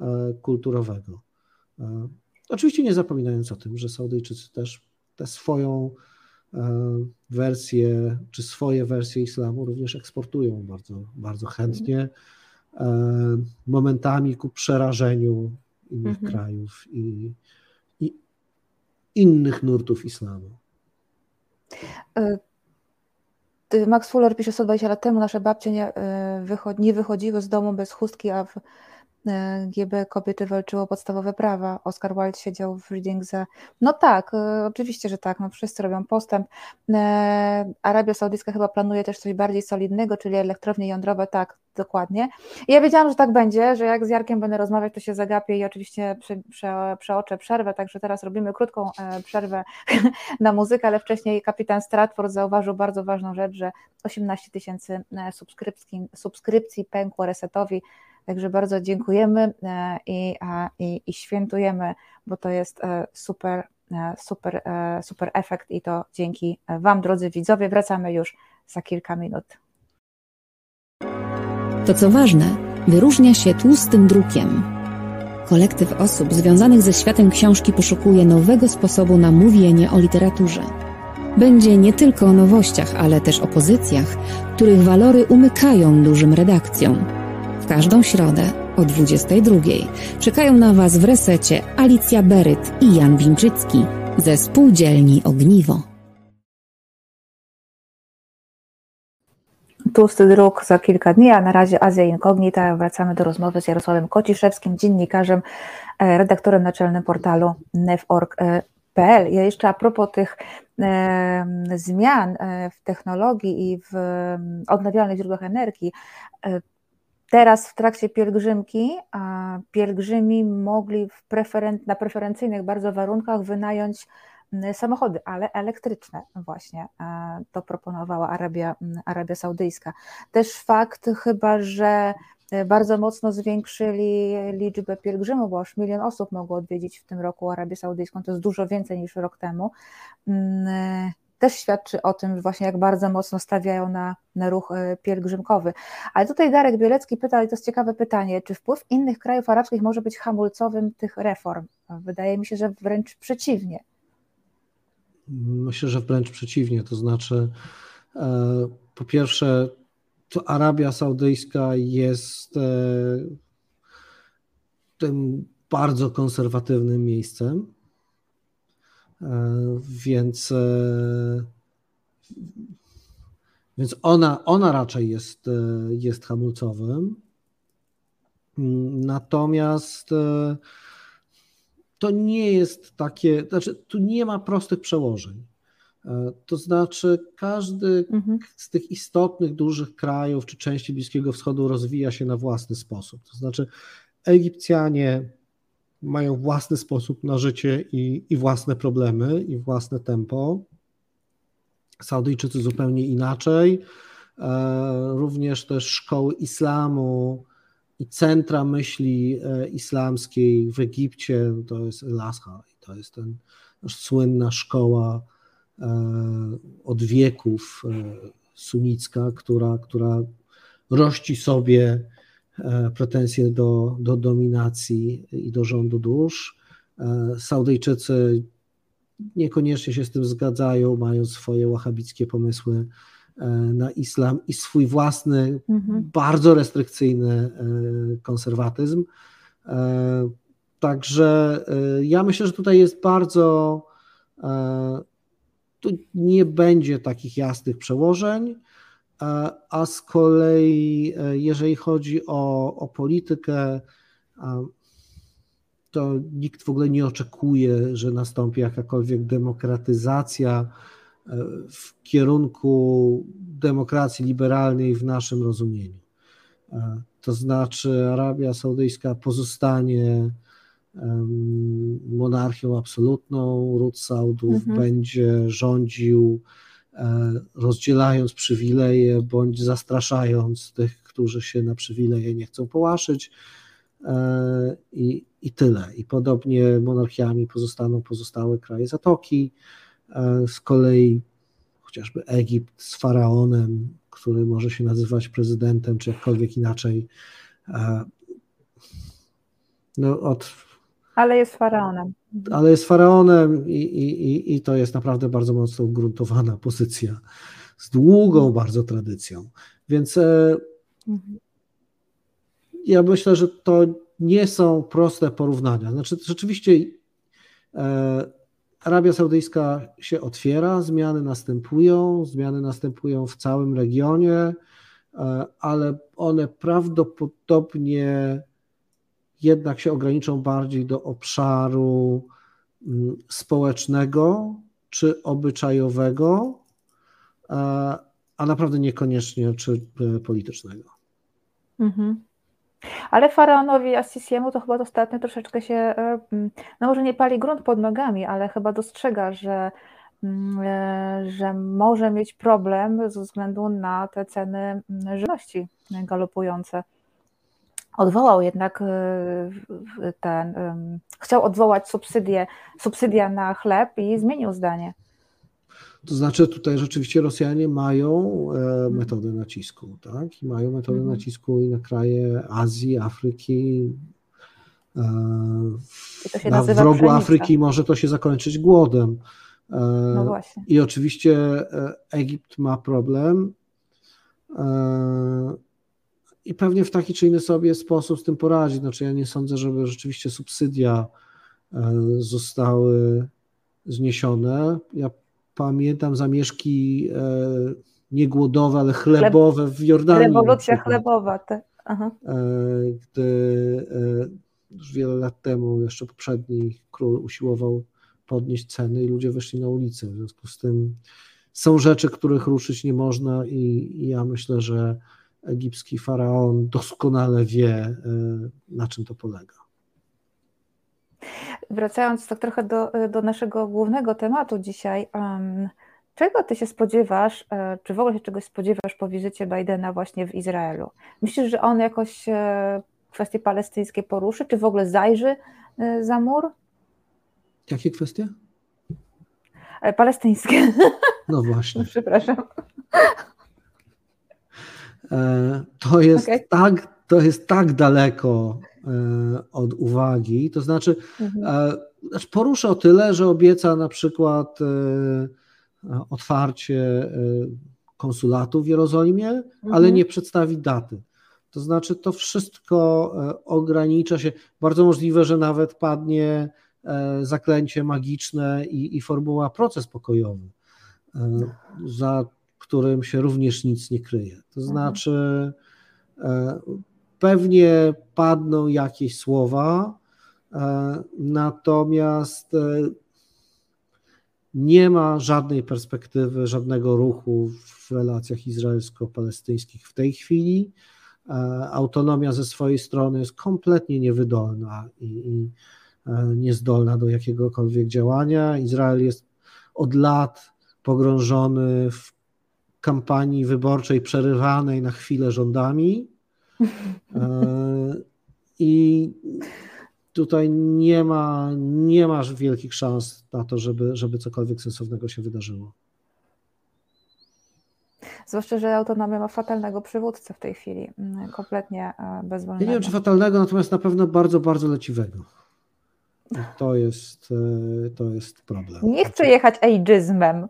e, kulturowego. E, oczywiście nie zapominając o tym, że Saudyjczycy też tę swoją E, wersje, czy swoje wersje islamu również eksportują bardzo, bardzo chętnie, e, momentami ku przerażeniu innych mhm. krajów i, i, innych nurtów islamu. E, Max Fuller pisze 120 lat temu, nasze babcie nie, nie wychodziły z domu bez chustki, a w E, GB kobiety walczyło o podstawowe prawa. Oscar Wilde siedział w reading za. No tak, e, oczywiście, że tak, no wszyscy robią postęp. E, Arabia Saudyjska chyba planuje też coś bardziej solidnego, czyli elektrownie jądrowe, tak, dokładnie. I ja wiedziałam, że tak będzie, że jak z Jarkiem będę rozmawiać, to się zagapię i oczywiście prze, prze, przeoczę przerwę, także teraz robimy krótką przerwę na muzykę, ale wcześniej kapitan Stratford zauważył bardzo ważną rzecz, że 18 tysięcy subskrypcji, subskrypcji pękło resetowi Także bardzo dziękujemy e, i, i, i świętujemy, bo to jest e, super, e, super, super efekt i to dzięki Wam, drodzy widzowie. Wracamy już za kilka minut. To co ważne, wyróżnia się tłustym drukiem. Kolektyw osób związanych ze światem książki poszukuje nowego sposobu na mówienie o literaturze. Będzie nie tylko o nowościach, ale też o pozycjach, których walory umykają dużym redakcjom każdą środę o 22. Czekają na Was w resecie Alicja Beryt i Jan Winczycki ze Spółdzielni Ogniwo. Tłusty druk za kilka dni, a na razie Azja Inkognita. Wracamy do rozmowy z Jarosławem Kociszewskim, dziennikarzem, e, redaktorem naczelnym portalu nev.org.pl. Ja jeszcze a propos tych e, zmian e, w technologii i w odnawialnych źródłach energii, Teraz w trakcie pielgrzymki pielgrzymi mogli preferen na preferencyjnych bardzo warunkach wynająć samochody, ale elektryczne właśnie. To proponowała Arabia, Arabia Saudyjska. Też fakt chyba, że e, bardzo mocno zwiększyli liczbę pielgrzymów, bo aż milion osób mogło odwiedzić w tym roku Arabię Saudyjską, to jest dużo więcej niż rok temu też świadczy o tym właśnie, jak bardzo mocno stawiają na, na ruch e, pielgrzymkowy. Ale tutaj Darek Bielecki pyta, i to jest ciekawe pytanie, czy wpływ innych krajów arabskich może być hamulcowym tych reform? Wydaje mi się, że wręcz przeciwnie. Myślę, że wręcz przeciwnie, to znaczy e, po pierwsze to Arabia Saudyjska jest e, tym bardzo konserwatywnym miejscem, Więc, więc ona, ona raczej jest, jest hamulcowym. Natomiast to nie jest takie, znaczy tu nie ma prostych przełożeń. E, to znaczy, każdy mhm. z tych istotnych, dużych krajów czy części Bliskiego Wschodu rozwija się na własny sposób. To znaczy, Egipcjanie mają własny sposób na życie i, i własne problemy, i własne tempo. Saudyjczycy zupełnie inaczej. E, również też szkoły islamu i centra myśli e, islamskiej w Egipcie to jest El-Azhar, to jest ten słynna szkoła E, od wieków sunnicka, która, która rości sobie pretensje do, do dominacji i do rządu dusz. Saudyjczycy niekoniecznie się z tym zgadzają, mają swoje wahabickie pomysły na islam i swój własny, mhm. bardzo restrykcyjny konserwatyzm. Także ja myślę, że tutaj jest bardzo tu nie będzie takich jasnych przełożeń, a z kolei, e, jeżeli chodzi o, o politykę, to nikt w ogóle nie oczekuje, że nastąpi jakakolwiek demokratyzacja e, w kierunku demokracji liberalnej w naszym rozumieniu. E, to znaczy, Arabia Saudyjska pozostanie monarchią absolutną, ród Saudów mhm. będzie rządził e, rozdzielając przywileje bądź zastraszając tych, którzy się na przywileje nie chcą połaszyć e, i, i tyle. I podobnie monarchiami pozostaną pozostałe kraje Zatoki, e, z kolei chociażby Egipt z faraonem, który może się nazywać prezydentem, czy jakkolwiek inaczej. No, od ale jest faraonem. Ale jest faraonem i, i, i to jest naprawdę bardzo mocno ugruntowana pozycja z długą bardzo tradycją. Więc e, mhm. ja myślę, że to nie są proste porównania. Znaczy, rzeczywiście e, Arabia Saudyjska się otwiera, zmiany następują, zmiany następują w całym regionie, e, ale one prawdopodobnie jednak się ograniczą bardziej do obszaru mm, społecznego czy obyczajowego, a naprawdę niekoniecznie czy e, politycznego. Mhm. Ale faraonowi Assisiemu to chyba ostatnio troszeczkę się, e, mm, no może nie pali grunt pod nogami, ale chyba dostrzega, że, mm, e, że może mieć problem ze względu na te ceny żywności galopujące odwołał jednak y, ten, chciał odwołać subsydię, subsydia na chleb i zmienił zdanie. To znaczy tutaj rzeczywiście Rosjanie mają e, metodę nacisku, tak? I mają metodę mhm. nacisku i na kraje Azji, Afryki. E, na wrogu pszenica. Afryki może to się zakończyć głodem. E, no właśnie. I oczywiście Egipt ma problem i pewnie w taki czy inny sobie sposób z tym poradzić. Znaczy ja nie sądzę, żeby rzeczywiście subsydia e, zostały zniesione. Ja pamiętam zamieszki e, nie głodowe, ale chlebowe w Jordanii. Rewolucja chlebowa. Te. Aha. E, gdy już wiele lat temu jeszcze poprzedni król usiłował podnieść ceny i ludzie wyszli na ulicę. W związku z tym są rzeczy, których ruszyć nie można i ja myślę, że egipski faraon doskonale wie, e, na czym to polega. Wracając tak trochę do, do naszego głównego tematu dzisiaj, um, czego ty się spodziewasz, e, czy w ogóle się czegoś spodziewasz po wizycie Bidena właśnie w Izraelu? Myślisz, że on jakoś e, kwestie palestyńskie poruszy, czy w ogóle zajrzy za mur? Jakie kwestie? Palestyńskie. No właśnie. Przepraszam. E, to jest, okay. tak, to jest tak daleko e, od uwagi. To znaczy, mhm. E, znaczy, poruszę o tyle, że obieca na przykład otwarcie konsulatu w Jerozolimie, mhm. ale nie przedstawi daty. To znaczy, to wszystko ogranicza się. Bardzo możliwe, że nawet padnie zaklęcie magiczne i, i formuła proces pokojowy, za którym się również nic nie kryje. To mhm. znaczy, pewnie padną jakieś słowa, natomiast nie ma żadnej perspektywy, żadnego ruchu w relacjach izraelsko-palestyńskich w tej chwili. E, autonomia ze swojej strony jest kompletnie niewydolna i, e, niezdolna do jakiegokolwiek działania. Izrael jest od lat pogrążony w kampanii wyborczej przerywanej na chwilę rządami. E, I tutaj nie ma, nie masz wielkich szans na to, żeby, żeby cokolwiek sensownego się wydarzyło. Zwłaszcza, że autonomia ma fatalnego przywódcę w tej chwili, mm, kompletnie e, bezwolnego. Ja nie wiem, czy fatalnego, natomiast na pewno bardzo, bardzo leciwego. To jest, e, to jest problem. Nie chcę jechać ageizmem.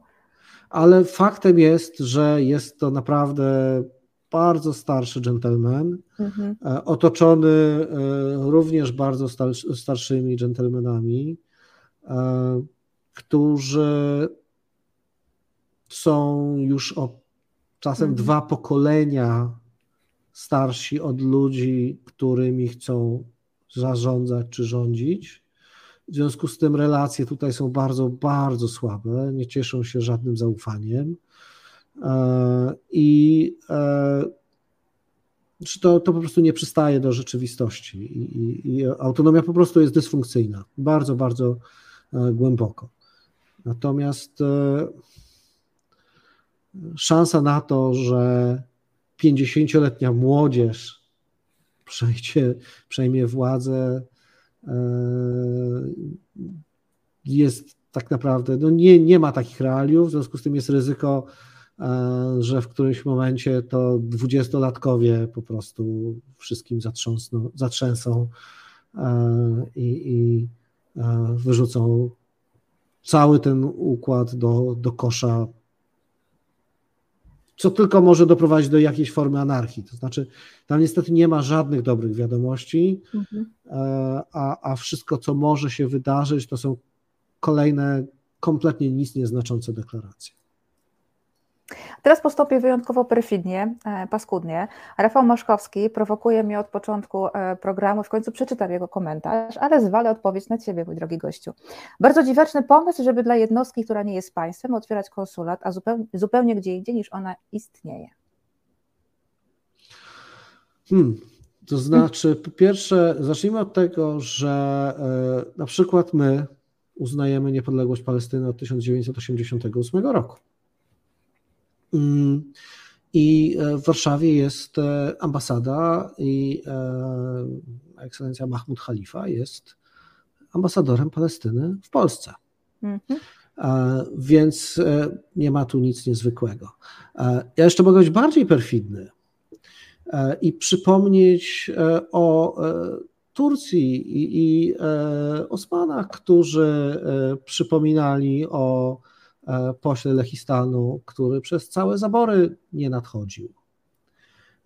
Ale faktem jest, że jest to naprawdę bardzo starszy dżentelmen, mhm. E, otoczony e, również bardzo starszymi dżentelmenami, e, którzy są już o czasem mhm. dwa pokolenia starsi od ludzi, którymi chcą zarządzać czy rządzić. W związku z tym relacje tutaj są bardzo, bardzo słabe, nie cieszą się żadnym zaufaniem. E, I e, to, to po prostu nie przystaje do rzeczywistości. I, i, I, autonomia po prostu jest dysfunkcyjna, bardzo, bardzo e, głęboko. Natomiast szansa na to, że 50-letnia młodzież przejdzie, przejmie władzę, jest tak naprawdę, no nie, nie ma takich realiów, w związku z tym jest ryzyko E, że w którymś momencie to dwudziestolatkowie po prostu wszystkim zatrząsną, zatrzęsą e, i, i e, wyrzucą cały ten układ do, do kosza, co tylko może doprowadzić do jakiejś formy anarchii. To znaczy, tam niestety nie ma żadnych dobrych wiadomości, mhm. a, a wszystko, co może się wydarzyć, to są kolejne kompletnie nic nieznaczące deklaracje. Teraz postąpię wyjątkowo perfidnie, e, paskudnie. Rafał Maszkowski prowokuje mnie od początku e, programu, w końcu przeczytam jego komentarz, ale zwalę odpowiedź na Ciebie, mój drogi gościu. Bardzo dziwaczny pomysł, żeby dla jednostki, która nie jest państwem, otwierać konsulat, a zupełnie, zupełnie gdzie indziej niż ona istnieje. Hmm. To znaczy, po pierwsze, zacznijmy od tego, że e, na przykład my uznajemy niepodległość Palestyny od 1988 roku. Mm, I e, w Warszawie jest e, ambasada i e, ekscelencja Mahmud Khalifa jest ambasadorem Palestyny w Polsce. Mhm. Więc nie ma tu nic niezwykłego. Ja jeszcze mogę być bardziej perfidny i przypomnieć o Turcji i, i Osmanach, którzy przypominali o pośle Lechistanu, który przez całe zabory nie nadchodził.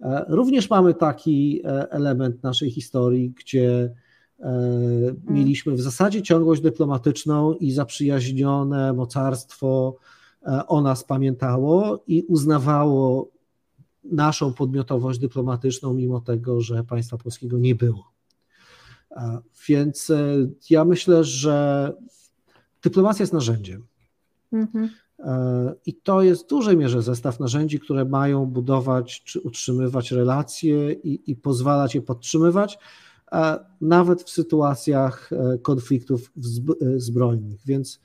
E, również mamy taki e, element naszej historii, gdzie mieliśmy w zasadzie ciągłość dyplomatyczną i zaprzyjaźnione mocarstwo o nas pamiętało i uznawało naszą podmiotowość dyplomatyczną, mimo tego, że państwa polskiego nie było. Więc ja myślę, że dyplomacja jest narzędziem. Mhm. E, I to jest w dużej mierze zestaw narzędzi, które mają budować czy utrzymywać relacje i, i pozwalać je podtrzymywać, nawet w sytuacjach e, konfliktów e, zbrojnych. Więc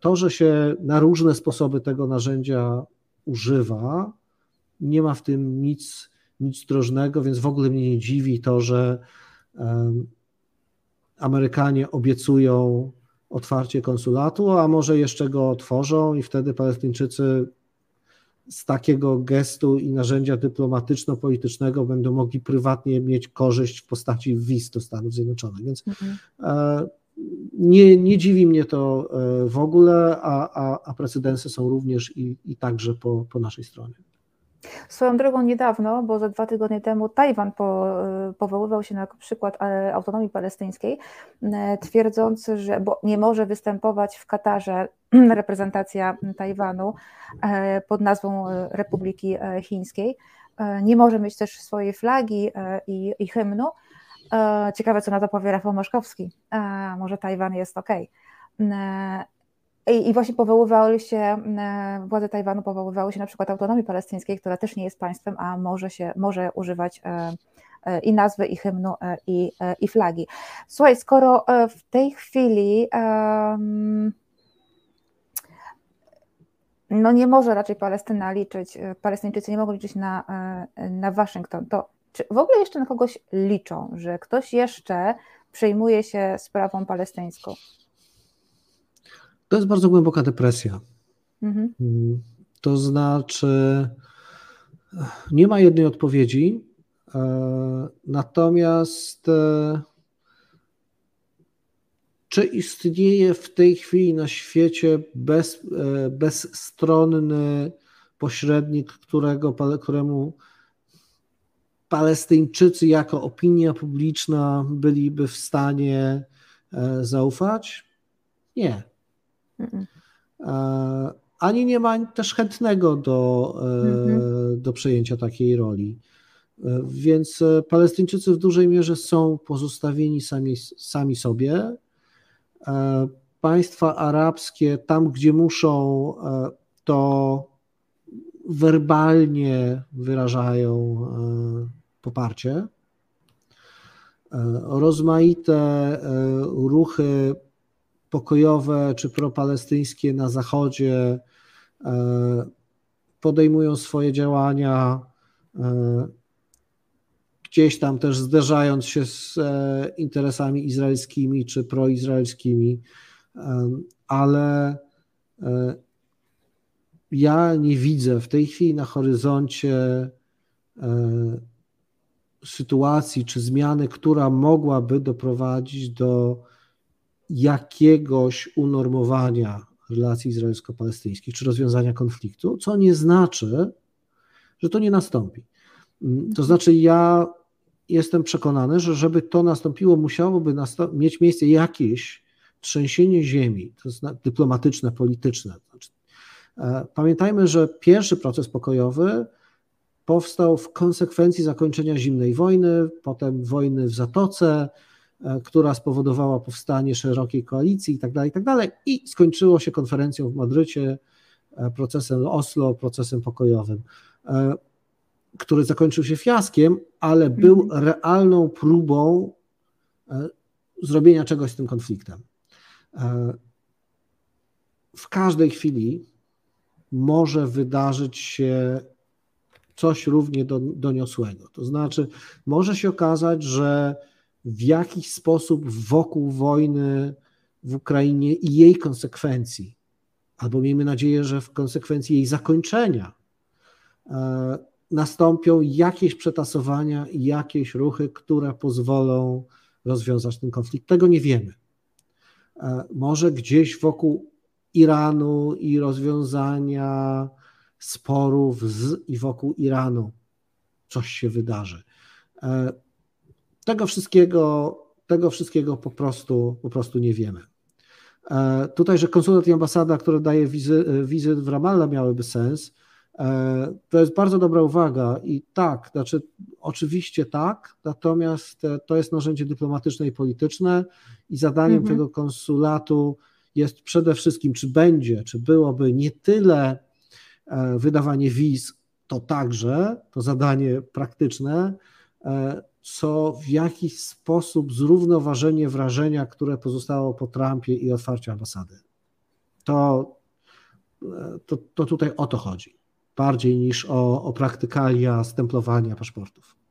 to, że się na różne sposoby tego narzędzia używa, nie ma w tym nic, nic drożnego, więc w ogóle mnie nie dziwi to, że Amerykanie obiecują otwarcie konsulatu, a może jeszcze go otworzą i wtedy Palestyńczycy z takiego gestu i narzędzia dyplomatyczno-politycznego będą mogli prywatnie mieć korzyść w postaci wiz do Stanów Zjednoczonych. Więc mhm. E, nie, nie dziwi mnie to e, w ogóle, a, a, a precedensy są również i, i także po, po naszej stronie. Swoją drogą niedawno, bo za dwa tygodnie temu Tajwan po, powoływał się na przykład e, autonomii palestyńskiej, e, twierdząc, że bo nie może występować w Katarze reprezentacja Tajwanu e, pod nazwą Republiki Chińskiej. Nie może mieć też swojej flagi i, i hymnu. Ciekawe, co na to powie Rafał Maszkowski. Może Tajwan jest ok. I, I, właśnie powoływały się, e, władze Tajwanu powoływały się na przykład autonomii palestyńskiej, która też nie jest państwem, a może, się, może używać e, e, i nazwy, i hymnu, i, i flagi. Słuchaj, skoro w tej chwili no nie może raczej Palestyna liczyć, Palestyńczycy nie mogą liczyć na, na Waszyngton, to czy w ogóle jeszcze na kogoś liczą, że ktoś jeszcze przejmuje się sprawą palestyńską? To jest bardzo głęboka depresja. Mhm. Mm, to znaczy, nie ma jednej odpowiedzi, e, natomiast e, czy istnieje w tej chwili na świecie bez, e, bezstronny pośrednik, którego, któremu Palestyńczycy jako opinia publiczna byliby w stanie zaufać? Nie. E, ani nie ma też chętnego do, e, mhm. do przejęcia takiej roli. E, więc Palestyńczycy w dużej mierze są pozostawieni sami, sami sobie. Państwa arabskie, tam gdzie muszą, to werbalnie wyrażają poparcie. Rozmaite ruchy pokojowe czy propalestyńskie na Zachodzie e, podejmują swoje działania, e, gdzieś tam też zderzając się z e, interesami izraelskimi czy proizraelskimi, ale ja nie widzę w tej chwili na horyzoncie sytuacji czy zmiany, która mogłaby doprowadzić do jakiegoś unormowania relacji izraelsko-palestyńskich czy rozwiązania konfliktu, co nie znaczy, że to nie nastąpi. Mm, to znaczy, ja jestem przekonany, że żeby to nastąpiło, musiałoby mieć miejsce jakieś trzęsienie ziemi, to jest dyplomatyczne, polityczne. Znaczy, e, pamiętajmy, że pierwszy proces pokojowy powstał w konsekwencji zakończenia zimnej wojny, potem wojny w Zatoce, która spowodowała powstanie szerokiej koalicji itd., tak itd. Tak i skończyło się konferencją w Madrycie, e, procesem Oslo, procesem pokojowym, e, który zakończył się fiaskiem, ale był mhm. realną próbą zrobienia czegoś z tym konfliktem. W każdej chwili może wydarzyć się coś równie doniosłego. To znaczy, może się okazać, że w jakiś sposób wokół wojny w Ukrainie i jej konsekwencji, albo miejmy nadzieję, że w konsekwencji jej zakończenia, e, nastąpią jakieś przetasowania i jakieś ruchy, które pozwolą rozwiązać ten konflikt. Tego nie wiemy. E, może gdzieś wokół Iranu i rozwiązania sporów z i wokół Iranu coś się wydarzy. E, tego wszystkiego, tego wszystkiego po prostu, po prostu nie wiemy. E, tutaj, że konsulat i ambasada, które daje wizy, wizy w Ramallah miałyby sens, e, to jest bardzo dobra uwaga i tak, znaczy oczywiście tak, natomiast e, to jest narzędzie dyplomatyczne i polityczne i zadaniem mhm. tego konsulatu jest przede wszystkim, czy będzie, czy byłoby nie tyle wydawanie wiz, to także, to zadanie praktyczne, co w jakiś sposób zrównoważenie wrażenia, które pozostało po Trumpie i otwarciu ambasady. To, to, to tutaj o to chodzi, bardziej niż o, o praktykalia stemplowania paszportów.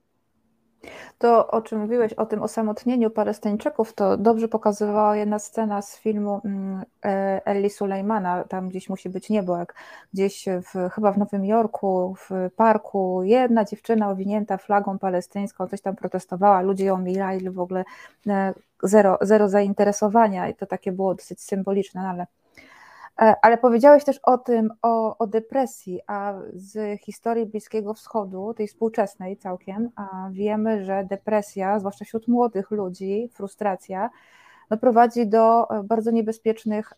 To, o czym mówiłeś, o tym osamotnieniu Palestyńczyków, to dobrze pokazywała jedna scena z filmu mm, e, Ellie Sulejmana, tam gdzieś musi być niebo, jak gdzieś w, chyba w Nowym Jorku, w parku, jedna dziewczyna owinięta flagą palestyńską, coś tam protestowała, ludzie ją mijali, w ogóle e, zero, zero zainteresowania i to takie było dosyć symboliczne, no ale ale powiedziałeś też o tym, o, o, depresji, a z historii Bliskiego Wschodu, tej współczesnej całkiem, wiemy, że depresja, zwłaszcza wśród młodych ludzi, frustracja, no prowadzi do e, bardzo niebezpiecznych,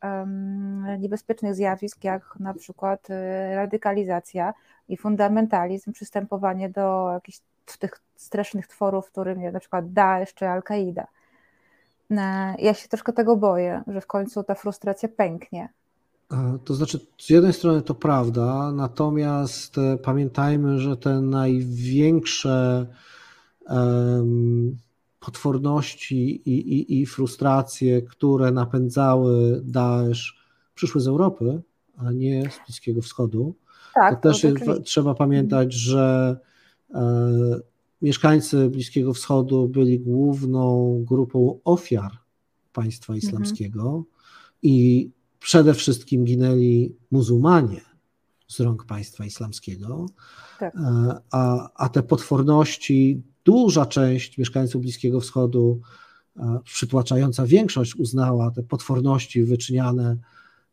niebezpiecznych zjawisk, jak na przykład e, radykalizacja i fundamentalizm, przystępowanie do jakichś tych strasznych tworów, którym na przykład Daesh czy Al-Kaida. Ja się troszkę tego boję, że w końcu ta frustracja pęknie to znaczy, z jednej strony to prawda, natomiast e, pamiętajmy, że te największe potworności i, i, i frustracje, które napędzały Daesh, przyszły z Europy, a nie z Bliskiego Wschodu. Tak, to też jest, trzeba pamiętać, że e, mieszkańcy Bliskiego Wschodu byli główną grupą ofiar państwa mhm. islamskiego mhm. i przede wszystkim ginęli muzułmanie z rąk państwa islamskiego, tak. E, a, a te potworności, duża część mieszkańców Bliskiego Wschodu, e, przytłaczająca większość uznała te potworności wyczyniane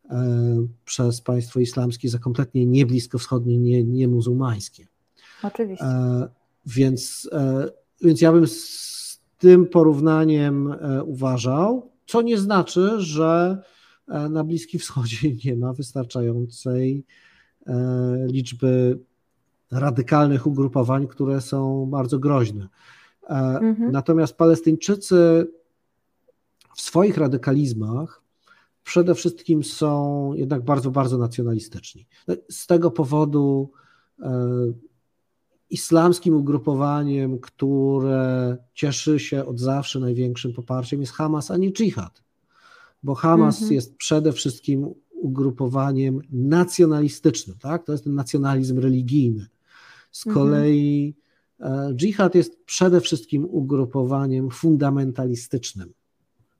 e, przez państwo islamskie za kompletnie niebliskowschodnie, nie, nie muzułmańskie. Oczywiście. Więc, więc ja bym z tym porównaniem uważał, co nie znaczy, że na Bliskim Wschodzie nie ma wystarczającej e, liczby radykalnych ugrupowań, które są bardzo groźne. E, mhm. Natomiast Palestyńczycy w swoich radykalizmach przede wszystkim są jednak bardzo, bardzo nacjonalistyczni. Z tego powodu e, islamskim ugrupowaniem, które cieszy się od zawsze największym poparciem jest Hamas, a nie dżihad bo Hamas mhm. jest przede wszystkim ugrupowaniem nacjonalistycznym, tak? To jest ten nacjonalizm religijny. Z mhm. kolei e, dżihad jest przede wszystkim ugrupowaniem fundamentalistycznym,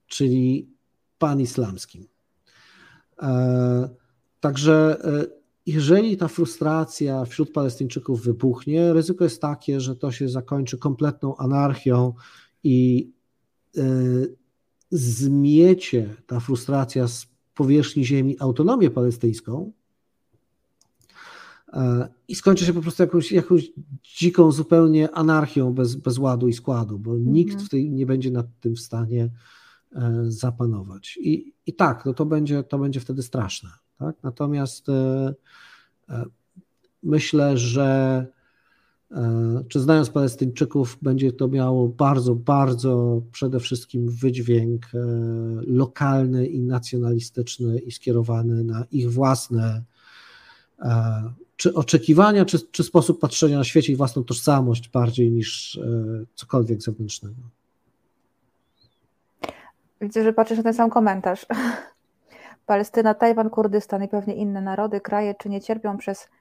czyli panislamskim. E, także e, jeżeli ta frustracja wśród Palestyńczyków wybuchnie, ryzyko jest takie, że to się zakończy kompletną anarchią i zmiecie ta frustracja z powierzchni ziemi autonomię palestyńską e, i skończy się po prostu jakąś, jakąś dziką zupełnie anarchią bez, bez ładu i składu, bo mhm. nikt w tej nie będzie nad tym w stanie e, zapanować. I, i tak, no to, będzie, to będzie wtedy straszne. Tak? Natomiast e, myślę, że czy znając Palestyńczyków, będzie to miało bardzo, bardzo przede wszystkim wydźwięk e, lokalny i nacjonalistyczny i skierowany na ich własne e, czy oczekiwania, czy, czy sposób patrzenia na świecie i własną tożsamość bardziej niż cokolwiek zewnętrznego. Widzę, że patrzysz na ten sam komentarz. Palestyna, Tajwan, Kurdystan i pewnie inne narody, kraje, czy nie cierpią przez E,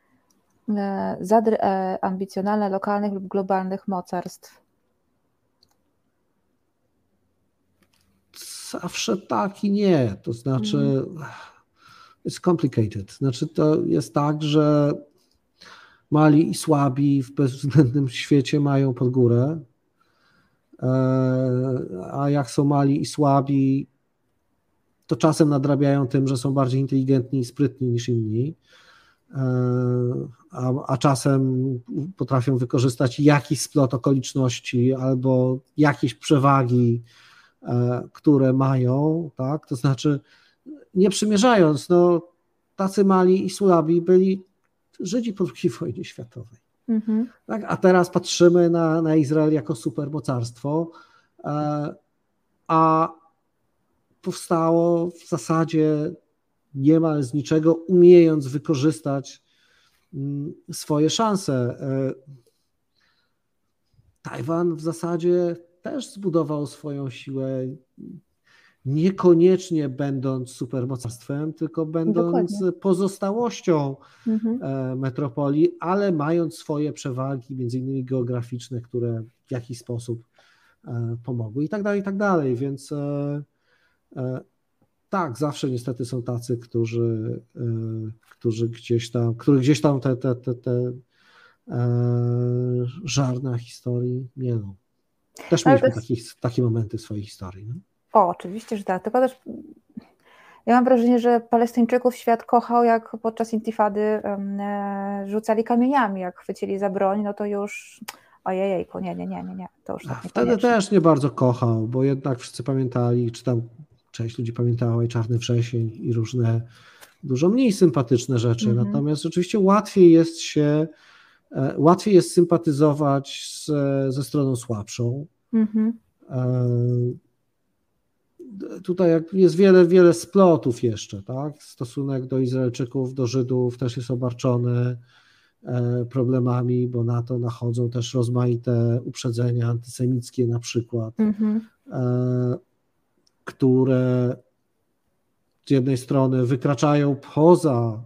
zadry e, ambicjonalne lokalnych lub globalnych mocarstw? Zawsze tak i nie. To znaczy, mm. it's complicated. Znaczy, to jest tak, że mali i słabi w bezwzględnym świecie mają pod górę, e, a jak są mali i słabi, to czasem nadrabiają tym, że są bardziej inteligentni i sprytni niż inni a, a czasem potrafią wykorzystać jakiś splot okoliczności albo jakieś przewagi, e, które mają, tak? To znaczy, nie przymierzając, no, tacy mali i słabi byli Żydzi po II wojnie światowej. Mhm. Tak? A teraz patrzymy na, na Izrael jako supermocarstwo, e, a powstało w zasadzie niemal z niczego, umiejąc wykorzystać mm, swoje szanse. E, Tajwan w zasadzie też zbudował swoją siłę, niekoniecznie będąc supermocarstwem, tylko będąc Dokładnie. pozostałością mhm. E, metropolii, ale mając swoje przewagi, między innymi geograficzne, które w jakiś sposób e, pomogły i tak dalej, i tak dalej. Więc tak, zawsze niestety są tacy, którzy, e, którzy gdzieś tam, których gdzieś tam te, te, te, te e, żarne historii mielą. Też mieliśmy jest... takie momenty w swojej historii. No? O, oczywiście, że tak. Tylko też ja mam wrażenie, że Palestyńczyków świat kochał, jak podczas intifady e, rzucali kamieniami, jak chwycili za broń, no to już ojej, nie, nie, nie, nie, nie, to już tak Wtedy też nie bardzo kochał, bo jednak wszyscy pamiętali, czy tam część ludzi pamiętała i Czarny Wrzesień i różne dużo mniej sympatyczne rzeczy, -hmm. natomiast rzeczywiście łatwiej jest się, e, łatwiej jest sympatyzować z, ze stroną słabszą. Mm -hmm. Tutaj jest wiele, wiele splotów jeszcze, tak? Stosunek do Izraelczyków, do Żydów też jest obarczony e, problemami, bo na to nachodzą też rozmaite uprzedzenia antysemickie na przykład, -hmm. Które z jednej strony wykraczają poza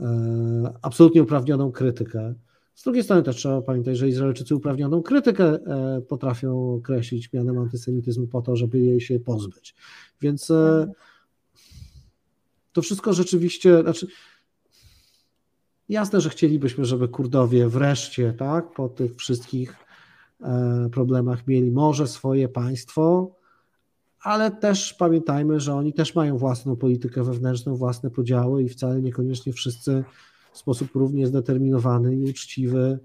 e, absolutnie uprawnioną krytykę. Z drugiej strony też trzeba pamiętać, że Izraelczycy uprawnioną krytykę e, potrafią określić mianem antysemityzmu po to, żeby jej się pozbyć. Więc e, to wszystko rzeczywiście, znaczy jasne, że chcielibyśmy, żeby Kurdowie wreszcie, tak, po tych wszystkich problemach mieli może swoje państwo, ale też pamiętajmy, że oni też mają własną politykę wewnętrzną, własne podziały i wcale niekoniecznie wszyscy w sposób równie zdeterminowany i uczciwy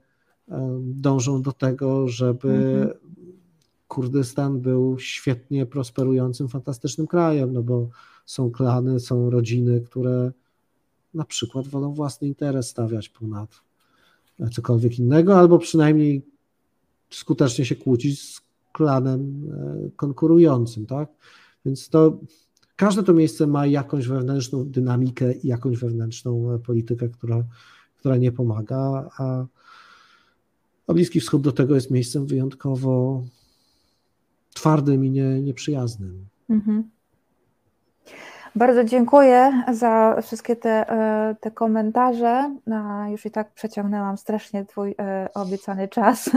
dążą do tego, żeby mhm. Kurdystan był świetnie prosperującym, fantastycznym krajem, no bo są klany, są rodziny, które na przykład wolą własny interes stawiać ponad cokolwiek innego, albo przynajmniej skutecznie się kłócić z klanem e, konkurującym, tak? Więc to każde to miejsce ma jakąś wewnętrzną dynamikę i jakąś wewnętrzną e, politykę, która, która nie pomaga, a, a Bliski Wschód do tego jest miejscem wyjątkowo twardym i nie, nieprzyjaznym. Mhm. Bardzo dziękuję za wszystkie te, e, te komentarze. Już i tak przeciągnęłam strasznie Twój e, obiecany czas.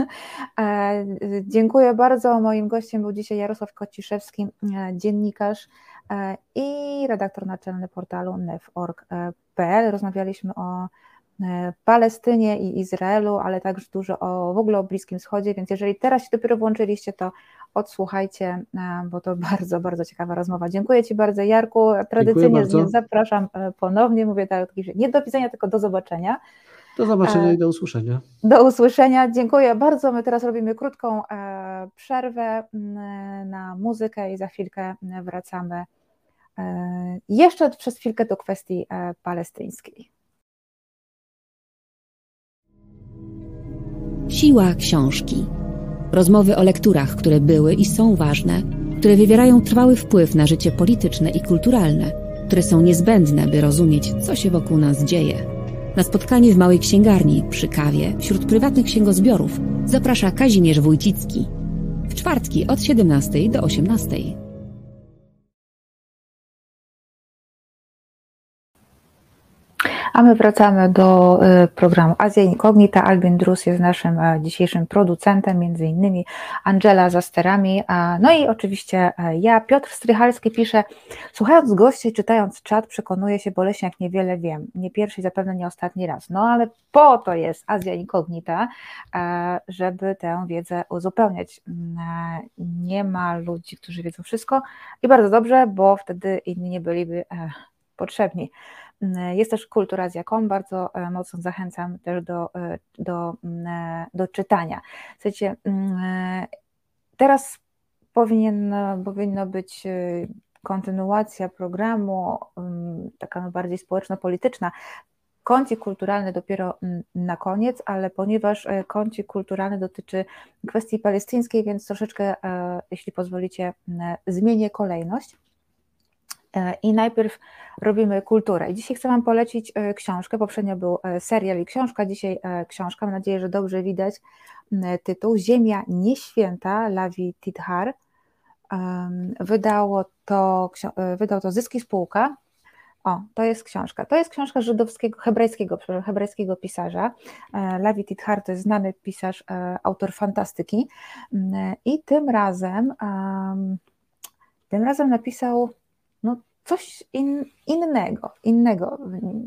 E, dziękuję bardzo. Moim gościem był dzisiaj Jarosław Kociszewski, dziennikarz i redaktor naczelny portalu nef.org.pl. Rozmawialiśmy o Palestynie i Izraelu, ale także dużo o w ogóle o Bliskim Wschodzie, więc jeżeli teraz się dopiero włączyliście, to odsłuchajcie, e, bo to bardzo, bardzo ciekawa rozmowa. Dziękuję Ci bardzo, Jarku. Tradycyjnie zapraszam e, ponownie. Mówię tak, że nie do widzenia, tylko do zobaczenia. Do zobaczenia e, i do usłyszenia. Do usłyszenia. Dziękuję bardzo. My teraz robimy krótką przerwę na muzykę i za chwilkę wracamy jeszcze przez chwilkę do kwestii palestyńskiej. Siła książki. Rozmowy o lekturach, które były i są ważne, które wywierają trwały wpływ na życie polityczne i kulturalne, które są niezbędne, by rozumieć, co się wokół nas dzieje. Na spotkanie w małej księgarni, przy kawie, wśród prywatnych księgozbiorów zaprasza Kazimierz Wójcicki. W czwartki od 17 do 18. A my wracamy do y, programu Azja Incognita. Albin Drus jest naszym e, dzisiejszym producentem, między innymi Angela za sterami. No i oczywiście e, ja, Piotr Strychalski pisze, słuchając gości, czytając czat, przekonuję się boleśnie, jak niewiele wiem. Nie pierwszy zapewne nie ostatni raz. No ale po to jest Azja Incognita, e, żeby tę wiedzę uzupełniać. Mm, nie ma ludzi, którzy wiedzą wszystko i bardzo dobrze, bo wtedy inni nie byliby potrzebni. Mm, jest też kulturazja.com, bardzo e, mocno zachęcam też do, e, do, mm, e, do czytania. Słuchajcie, mm, teraz powinien, powinno być kontynuacja programu, taka bardziej społeczno-polityczna. Kącik kulturalny dopiero na koniec, ale ponieważ kącik kulturalny dotyczy kwestii palestyńskiej, więc troszeczkę, jeśli pozwolicie, zmienię kolejność. E, I najpierw robimy kulturę. Dzisiaj chcę Wam polecić e, książkę. Poprzednio był e, serial i książka, dzisiaj książka. Mam nadzieję, że dobrze widać tytuł. Ziemia nieświęta, Lavi Tidhar. Wydało to, wydał to Zyski Spółka. O, to jest książka. To jest książka żydowskiego, hebrajskiego, hebrajskiego pisarza. Lavi Tidhar to jest znany pisarz, autor fantastyki. I tym razem, tym razem napisał no, coś in, innego, innego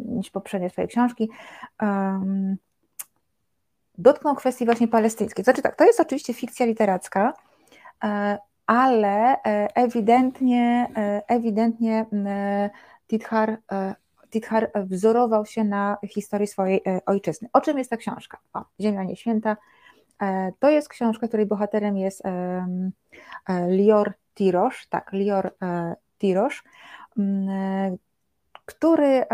niż poprzednie swoje książki. Um, dotknął kwestii właśnie palestyńskiej. Znaczy tak, to jest oczywiście fikcja literacka, e, ale ewidentnie, ewidentnie Tithar, Tithar wzorował się na historii swojej ojczyzny. O czym jest ta książka? O, Ziemia Nieświęta. To jest książka, której bohaterem jest Lior Tirosz, tak, Lior Tirosz, który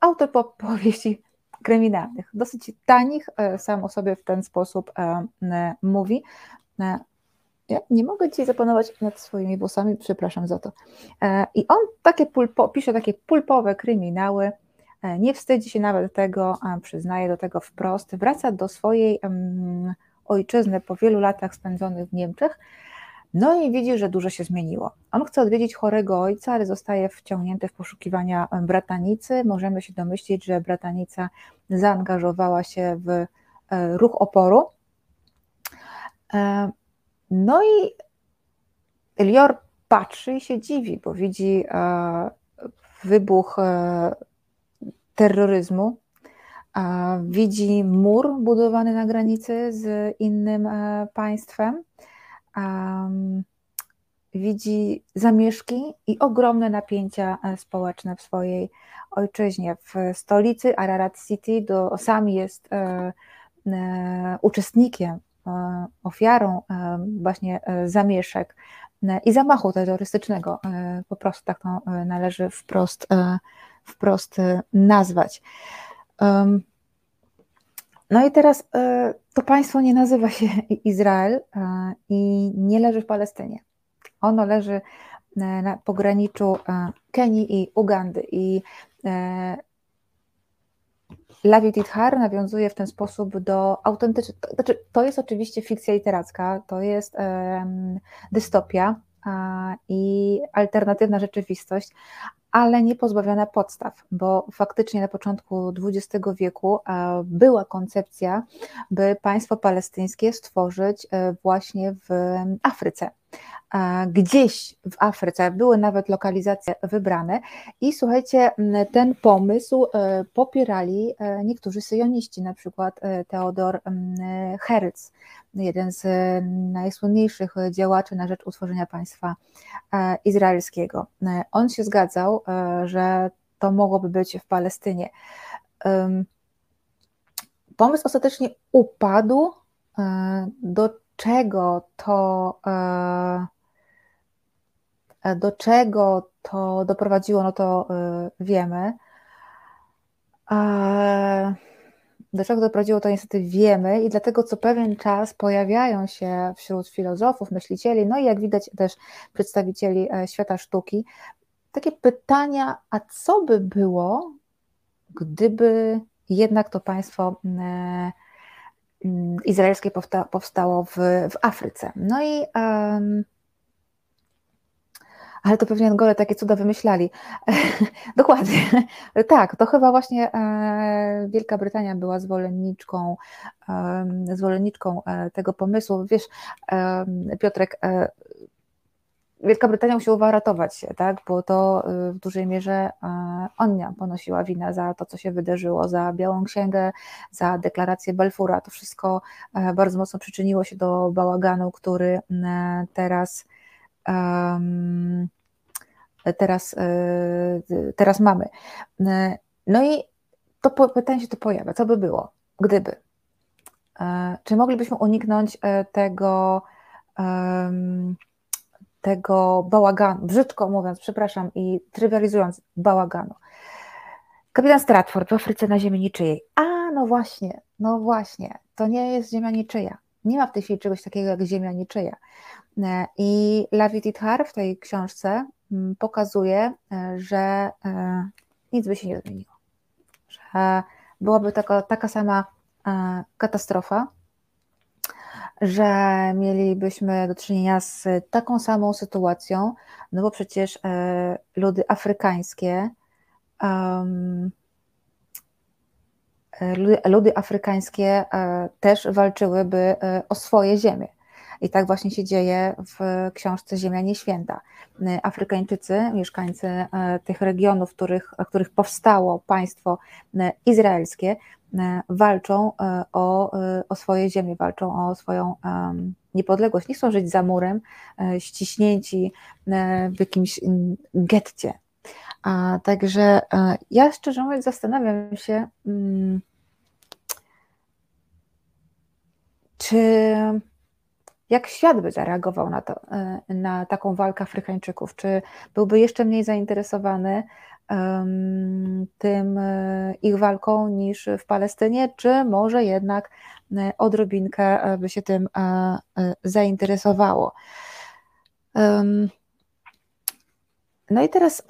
autor powieści kryminalnych, dosyć tanich, e, sam o sobie w ten sposób e, mówi. E, ja nie mogę dzisiaj zapanować nad swoimi włosami, przepraszam za to. I on takie pulpo, pisze takie pulpowe kryminały, nie wstydzi się nawet tego, przyznaje do tego wprost, wraca do swojej ojczyzny po wielu latach spędzonych w Niemczech no i widzi, że dużo się zmieniło. On chce odwiedzić chorego ojca, ale zostaje wciągnięty w poszukiwania bratanicy. Możemy się domyślić, że bratanica zaangażowała się w e, ruch oporu. E, no i Elior patrzy i się dziwi, bo widzi e, wybuch terroryzmu, widzi mur budowany na granicy z innym państwem um, widzi zamieszki i ogromne napięcia e, społeczne w swojej ojczyźnie. W stolicy Ararat City do, sam jest e, e, uczestnikiem, ofiarą właśnie zamieszek i zamachu terrorystycznego. Po prostu tak to należy wprost, wprost nazwać. No i teraz e, to państwo nie nazywa się Izrael e, i nie leży w Palestynie. Ono leży e, na pograniczu Kenii i Ugandy i Lavi Tithar nawiązuje w ten sposób do autentycznej, znaczy to jest oczywiście fikcja literacka, to jest dystopia i alternatywna rzeczywistość, ale nie pozbawiona podstaw, bo faktycznie na początku XX wieku e, była koncepcja, by państwo palestyńskie stworzyć e, właśnie w Afryce gdzieś w Afryce, były nawet lokalizacje wybrane i słuchajcie, ten pomysł e, popierali niektórzy syjoniści, na przykład Teodor Herzl, jeden z najsłynniejszych działaczy na rzecz utworzenia państwa e, izraelskiego. E, on się zgadzał, e, że to mogłoby być w Palestynie. Pomysł ostatecznie upadł. Do czego to do czego to doprowadziło, no to wiemy. Do czego doprowadziło to niestety wiemy i dlatego co pewien czas pojawiają się wśród filozofów, myślicieli, no i jak widać też przedstawicieli e, świata sztuki, takie pytania, a co by było, gdyby jednak to państwo e, izraelskie powstało w, w Afryce. No i um, ale to pewnie Angole takie cuda wymyślali. Dokładnie. tak, to chyba właśnie e, Wielka Brytania była zwolenniczką, zwolenniczką e, tego pomysłu. Wiesz, Piotrek, e, Wielka Brytania musiała ratować się, tak? bo to w dużej mierze Onia ponosiła winę za to, co się wydarzyło, za Białą Księgę, za deklarację Balfura. To wszystko bardzo mocno przyczyniło się do bałaganu, który teraz teraz, e, teraz mamy. E, no i to pytanie się tu pojawia, co by było, gdyby? E, czy moglibyśmy uniknąć tego, tego bałaganu, brzydko mówiąc, przepraszam i trywializując bałaganu. Kapitan Stratford w Afryce na ziemi niczyjej. A, no właśnie, no właśnie, to nie jest ziemia niczyja. Nie ma w tej chwili czegoś takiego jak ziemia niczyja. E, I Lavi Tithar w tej książce mm, pokazuje, e, że e, nic by się nie zmieniło. Że byłaby taka, taka sama katastrofa, że mielibyśmy do czynienia z taką samą sytuacją, no bo przecież ludy afrykańskie, ludy, ludy afrykańskie też walczyłyby o swoje ziemie. I tak właśnie się dzieje w książce Ziemia Nieświęta. Afrykańczycy, mieszkańcy e, tych regionów, których, których powstało państwo e, izraelskie, walczą o, o swoje ziemię, walczą o swoją niepodległość. Nie chcą żyć za murem, ściśnięci w jakimś getcie. A, także ja szczerze mówiąc zastanawiam się, mm, czy jak świat by zareagował na, to, e, na taką walkę Afrykańczyków? Czy byłby jeszcze mniej zainteresowany tym e, ich walką niż w Palestynie, czy może jednak e, odrobinkę by się tym zainteresowało? No i teraz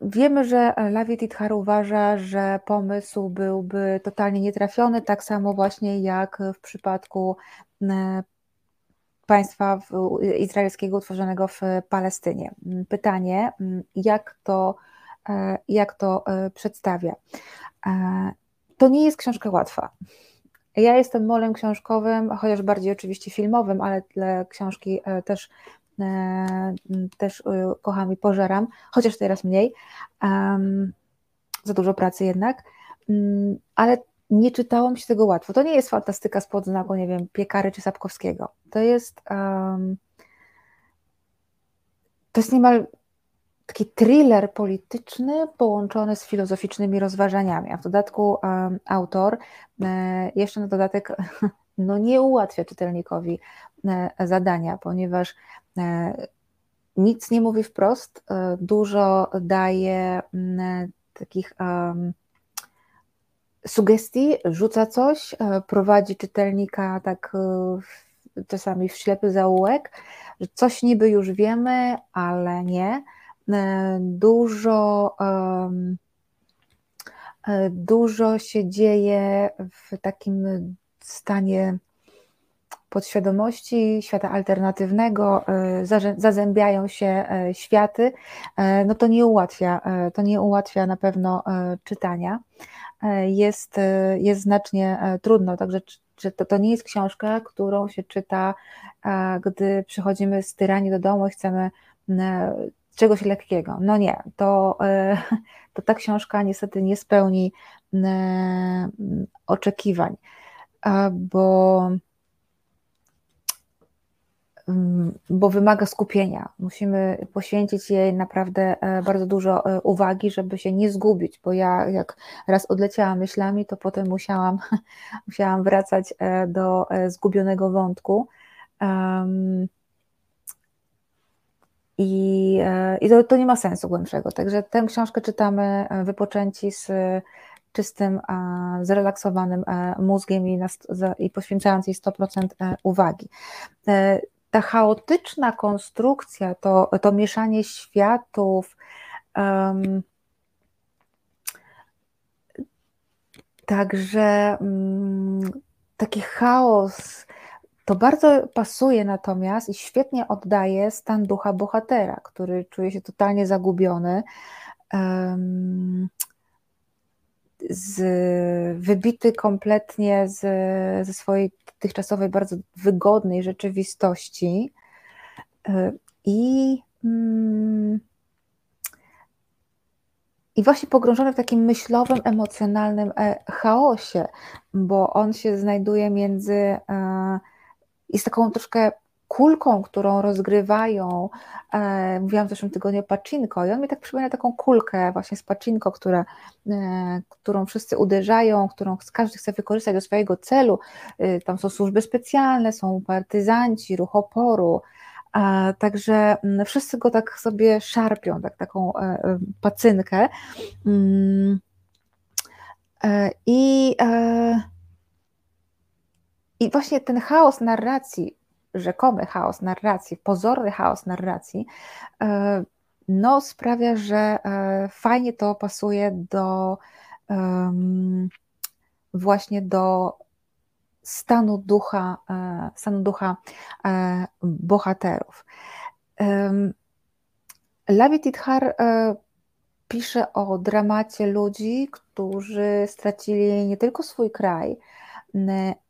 Wiemy, że Lavi Tidhar uważa, że pomysł byłby totalnie nietrafiony, tak samo właśnie jak w przypadku e, państwa izraelskiego utworzonego w Palestynie. Pytanie, jak to, e, jak to e, przedstawia? To nie jest książka łatwa. Ja jestem molem książkowym, chociaż bardziej oczywiście filmowym, ale te książki też E, też e, kocham i pożeram, chociaż teraz mniej, za dużo pracy jednak, mm, ale nie czytałam się tego łatwo. To nie jest fantastyka spod znaku, nie wiem, Piekary czy Sapkowskiego. To jest to jest niemal taki thriller polityczny połączony z filozoficznymi rozważaniami, a w dodatku autor e, jeszcze na dodatek no nie ułatwia czytelnikowi zadania, ponieważ E, nic nie mówi wprost, e, dużo daje takich sugestii, rzuca coś, e, prowadzi czytelnika tak czasami w ślepy zaułek, że coś niby już wiemy, ale nie. Dużo, dużo się dzieje w takim stanie podświadomości, świata alternatywnego, zazębiają się światy, no to nie ułatwia, to nie ułatwia na pewno czytania. Jest, jest znacznie trudno, także to, to nie jest książka, którą się czyta, gdy przychodzimy z tyrani do domu i chcemy czegoś lekkiego. No nie, to, to ta książka niestety nie spełni oczekiwań, bo bo wymaga skupienia. Musimy poświęcić jej naprawdę e, bardzo dużo e, uwagi, żeby się nie zgubić, bo ja jak raz odleciałam myślami, to potem musiałam, musiałam wracać e, do zgubionego wątku. I, i to, to nie ma sensu głębszego. Także tę książkę czytamy wypoczęci z czystym, zrelaksowanym mózgiem i, i poświęcając jej 100% uwagi ta chaotyczna konstrukcja, to, to mieszanie światów, um, także um, taki chaos, to bardzo pasuje natomiast i świetnie oddaje stan ducha bohatera, który czuje się totalnie zagubiony. Um, z, wybity kompletnie z, ze swojej dotychczasowej, bardzo wygodnej rzeczywistości. E, i, mm, i właśnie pogrążony w takim myślowym, emocjonalnym e, chaosie, bo on się znajduje między, e, jest taką troszkę kulką, którą rozgrywają, e, mówiłam w zeszłym tygodniu Pacinko i on mi tak przypomina taką kulkę właśnie z Pacinko, która, e, którą wszyscy uderzają, którą każdy chce wykorzystać do swojego celu. E, tam są służby specjalne, są partyzanci, ruch oporu, e, Także mm, wszyscy go tak sobie szarpią, tak, taką e, e, pacynkę. Mm, I, I właśnie ten chaos narracji rzekomy chaos narracji, pozorny chaos narracji, e, no sprawia, że e, fajnie to pasuje do właśnie do stanu ducha, e, stanu ducha bohaterów. Lavi Tidhar pisze o dramacie ludzi, którzy stracili nie tylko swój kraj,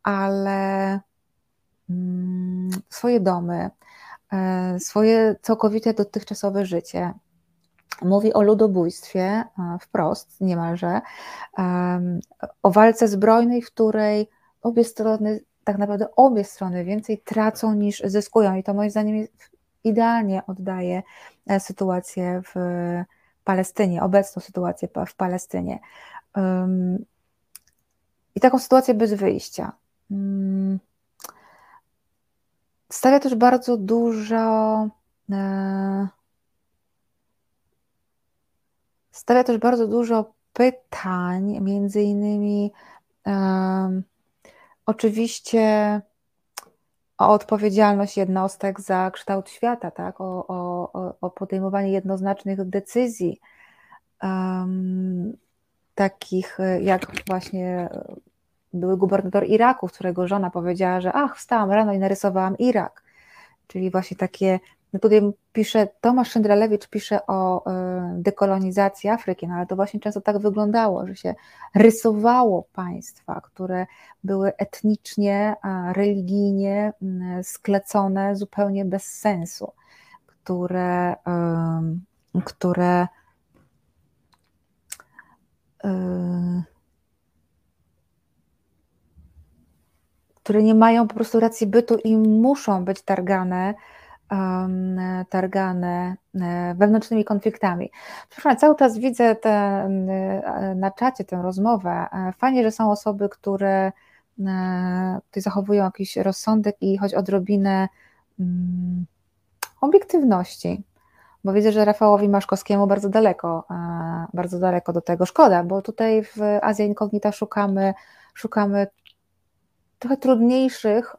ale swoje domy, e, swoje całkowite dotychczasowe życie. mówi o ludobójstwie wprost, niemalże, o walce zbrojnej, w której obie strony, tak naprawdę obie strony więcej tracą niż zyskują. I to moim zdaniem idealnie oddaje e, sytuację w Palestynie, obecną sytuację w Palestynie. I taką sytuację bez wyjścia. Stawia też bardzo dużo. E, stawia też bardzo dużo pytań, między innymi um, oczywiście o odpowiedzialność jednostek za kształt świata, tak? o, o, o podejmowanie jednoznacznych decyzji, um, takich jak właśnie były gubernator Iraku, którego żona powiedziała, że ach, wstałam rano i narysowałam Irak. Czyli właśnie takie, no tutaj pisze, Tomasz Szyndralewicz pisze o e, dekolonizacji Afryki, no ale to właśnie często tak wyglądało, że się rysowało państwa, które były etnicznie, religijnie sklecone zupełnie bez sensu, które, które e, które nie mają po prostu racji bytu i muszą być targane, um, targane e, wewnętrznymi konfliktami. Przepraszam, cały czas widzę te, e, na czacie tę rozmowę. E, fajnie, że są osoby, które tutaj zachowują jakiś rozsądek i choć odrobinę um, obiektywności, bo widzę, że Rafałowi Maszkowskiemu bardzo daleko, bardzo daleko do tego. Szkoda, bo tutaj w Azja Incognita szukamy, szukamy trochę trudniejszych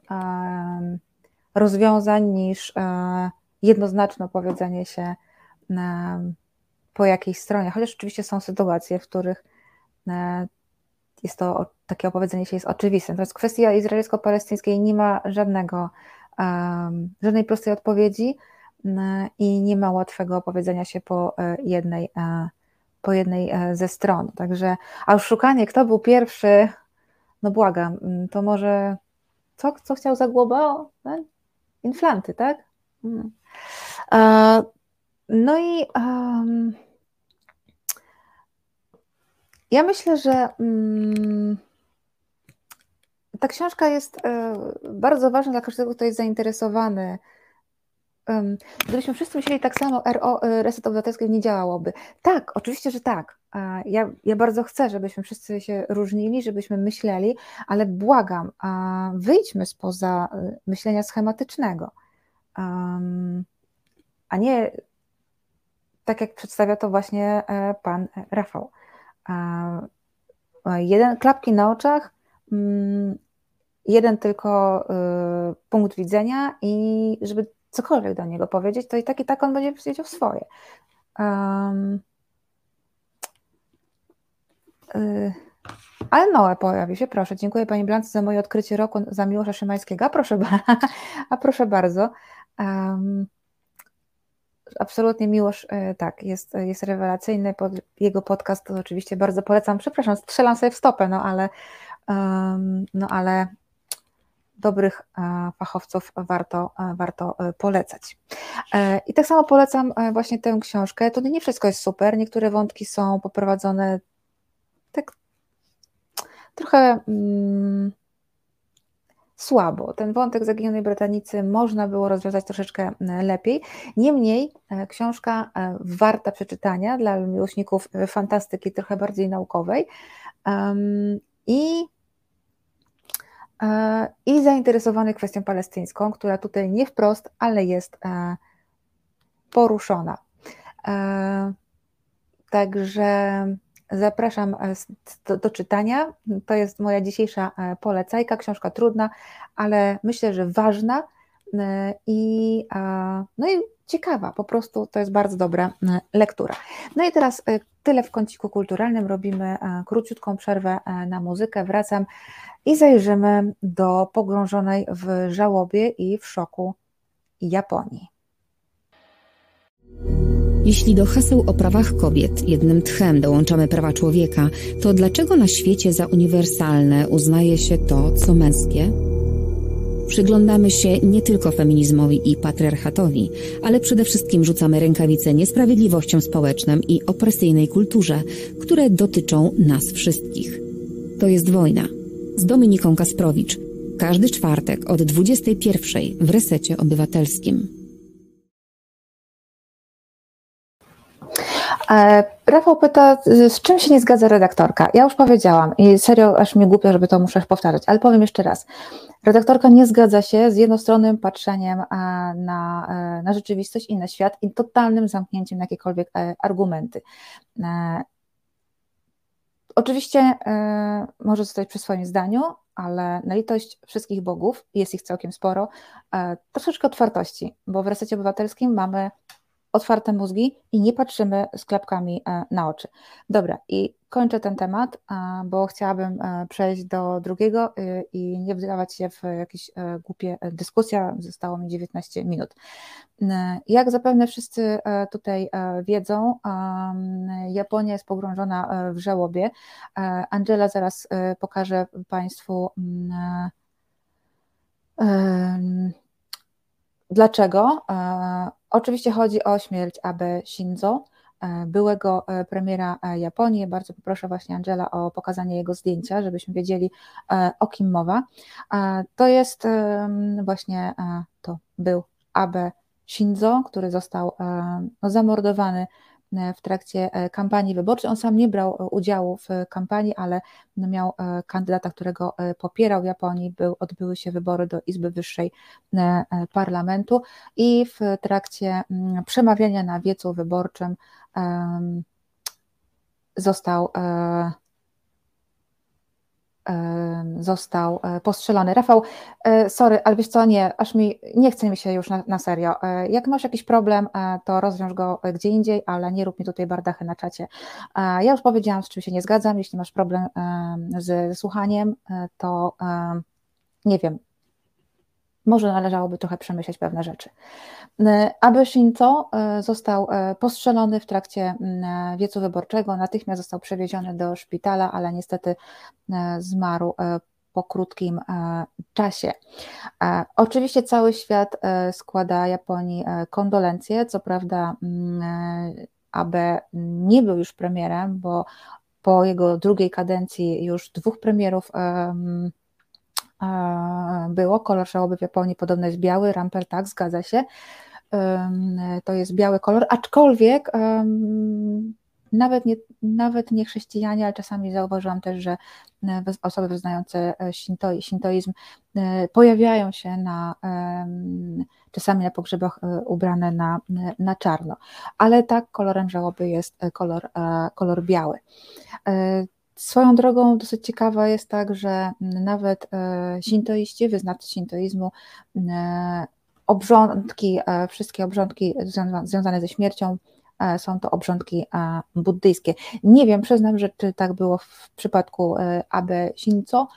rozwiązań niż e, jednoznaczne powiedzenie się po jakiej stronie, chociaż oczywiście są sytuacje, w których e, jest to takie opowiedzenie się jest oczywiste. Natomiast kwestia izraelsko-palestyńskiej nie ma żadnego, żadnej prostej odpowiedzi i nie ma łatwego opowiedzenia się po e, jednej, po jednej ze stron. Także, a już szukanie, kto był pierwszy, no błagam, mm, to może co, co chciał za głowę? Tak? Inflanty, tak? Mm. No i ja myślę, że um, ta książka jest um, bardzo ważna dla każdego, kto jest zainteresowany Gdybyśmy wszyscy myśleli tak samo, RO, y, Reset Obywatelski nie działałoby. Tak, oczywiście, że tak. Ja, ja bardzo chcę, żebyśmy wszyscy się różnili, żebyśmy myśleli, ale błagam, wyjdźmy spoza y, myślenia schematycznego, a nie tak jak przedstawia to właśnie e, pan Rafał. Jeden klapki na oczach, mm, jeden tylko y, punkt widzenia i żeby cokolwiek do niego powiedzieć, to i tak i tak on będzie powiedział swoje. Um, ale Noe pojawi się, proszę. Dziękuję Pani Blance za moje odkrycie roku za Miłosza Szymańskiego. A proszę, a proszę bardzo. Um, absolutnie Miłosz, y, tak, jest, jest rewelacyjny. Pod, jego podcast to oczywiście bardzo polecam. Przepraszam, strzelam sobie w stopę, no ale, um, no ale dobrych e, fachowców warto, e, warto e, polecać. I tak samo polecam właśnie tę książkę. To nie wszystko jest super, niektóre wątki są poprowadzone tak trochę mm, słabo. Ten wątek zaginionej Brytanicy można było rozwiązać troszeczkę lepiej. Niemniej książka warta przeczytania dla miłośników fantastyki trochę bardziej naukowej. I E, i zainteresowany kwestią palestyńską, która tutaj nie wprost, ale jest e, poruszona. E, także zapraszam do, do, czytania. To jest moja dzisiejsza polecajka, książka trudna, ale myślę, że ważna i, no i ciekawa, po prostu to jest bardzo dobra lektura. No i teraz tyle w kąciku kulturalnym, robimy króciutką przerwę na muzykę, wracam i zajrzymy do pogrążonej w żałobie i w szoku Japonii. Jeśli do haseł o prawach kobiet jednym tchem dołączamy prawa człowieka, to dlaczego na świecie za uniwersalne uznaje się to, co męskie? Przyglądamy się nie tylko feminizmowi i patriarchatowi, ale przede wszystkim rzucamy rękawice niesprawiedliwościom społecznym i opresyjnej kulturze, które dotyczą nas wszystkich. To jest wojna. Z Dominiką Kasprowicz. Każdy czwartek od 21 w resecie obywatelskim. Rafał pyta, z czym się nie zgadza redaktorka? Ja już powiedziałam i serio, aż mi głupio, żeby to muszę powtarzać, ale powiem jeszcze raz. Redaktorka nie zgadza się z jednostronnym patrzeniem e, na, e, na rzeczywistość i na świat i totalnym zamknięciem na jakiekolwiek argumenty. Oczywiście może zostać przy swoim zdaniu, ale na litość wszystkich bogów, jest ich całkiem sporo, troszeczkę otwartości, bo w resecie obywatelskim mamy otwarte mózgi i nie patrzymy z klapkami e, na oczy. Dobra, i kończę ten temat, e, bo chciałabym e, przejść do drugiego i nie wdawać się w jakieś głupie dyskusje. Zostało mi 19 minut. Jak zapewne wszyscy tutaj wiedzą, Japonia jest pogrążona w żałobie. Angela zaraz pokaże Państwu Dlaczego? E, oczywiście chodzi o śmierć Abe Shinzo, e, byłego e, premiera Japonii. Bardzo poproszę właśnie Angela o pokazanie jego zdjęcia, żebyśmy wiedzieli o kim mowa. To jest właśnie, to był Abe Shinzo, który został no, zamordowany E, w trakcie e, kampanii wyborczej. On sam nie brał e, udziału w kampanii, ale miał kandydata, którego popierał w Japonii. Był, odbyły się wybory do Izby Wyższej Parlamentu i w trakcie mm, przemawiania na wiecu wyborczym został został e, postrzelony. Rafał, e, sorry, ale wiesz co, nie, aż mi, nie chce mi się już na, na serio. E, jak masz jakiś problem, to rozwiąż go gdzie indziej, ale nie rób mi tutaj bardachy na czacie. Ja już powiedziałam, z czym się nie zgadzam, jeśli masz problem z słuchaniem, to nie wiem, może należałoby trochę przemyśleć pewne rzeczy. E, Abe Shinto e, został e, postrzelony w trakcie wiecu wyborczego, natychmiast został przewieziony do szpitala, ale niestety zmarł po krótkim czasie. Oczywiście cały świat składa Japonii kondolencje, co prawda Abe nie był już premierem, bo po jego drugiej kadencji już dwóch premierów było. Kolor żałoby w Japonii podobno jest biały, ramper tak, zgadza się. To jest biały kolor, aczkolwiek nawet nie, nawet nie chrześcijanie, ale czasami zauważyłam też, że e, osoby wyznające e, shintoizm e, pojawiają się na, czasami na pogrzebach ubrane na, na czarno, ale tak kolorem żałoby jest kolor, kolor biały. Swoją drogą dosyć ciekawa jest tak, że nawet shintoiści, wyznawcy shintoizmu, obrządki, wszystkie obrządki związane ze śmiercią E, są to obrządki e, buddyjskie. Nie wiem, przyznam, że czy tak było w przypadku e, Abe Shinzo,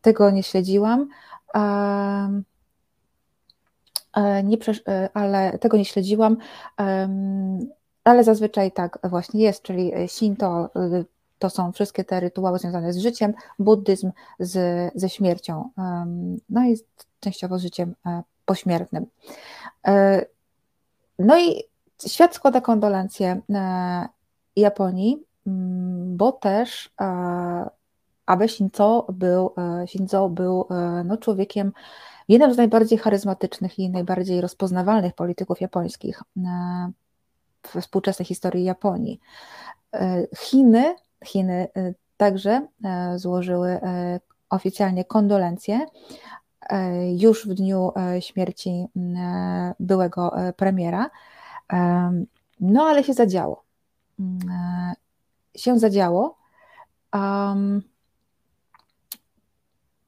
tego nie śledziłam, nie, ale tego nie śledziłam, ale zazwyczaj tak właśnie jest, czyli Shinto to są wszystkie te rytuały związane z życiem, buddyzm z, ze śmiercią, no i częściowo życiem pośmiertnym. No i Świat składa kondolencje e, Japonii, mm, bo też e, Abe Shinzo był, e, Shinzo był no, człowiekiem, jednym z najbardziej charyzmatycznych i najbardziej rozpoznawalnych polityków japońskich w współczesnej historii Japonii. Chiny, Chiny także złożyły oficjalnie kondolencje już w dniu śmierci byłego premiera. No, ale się zadziało. E, się zadziało,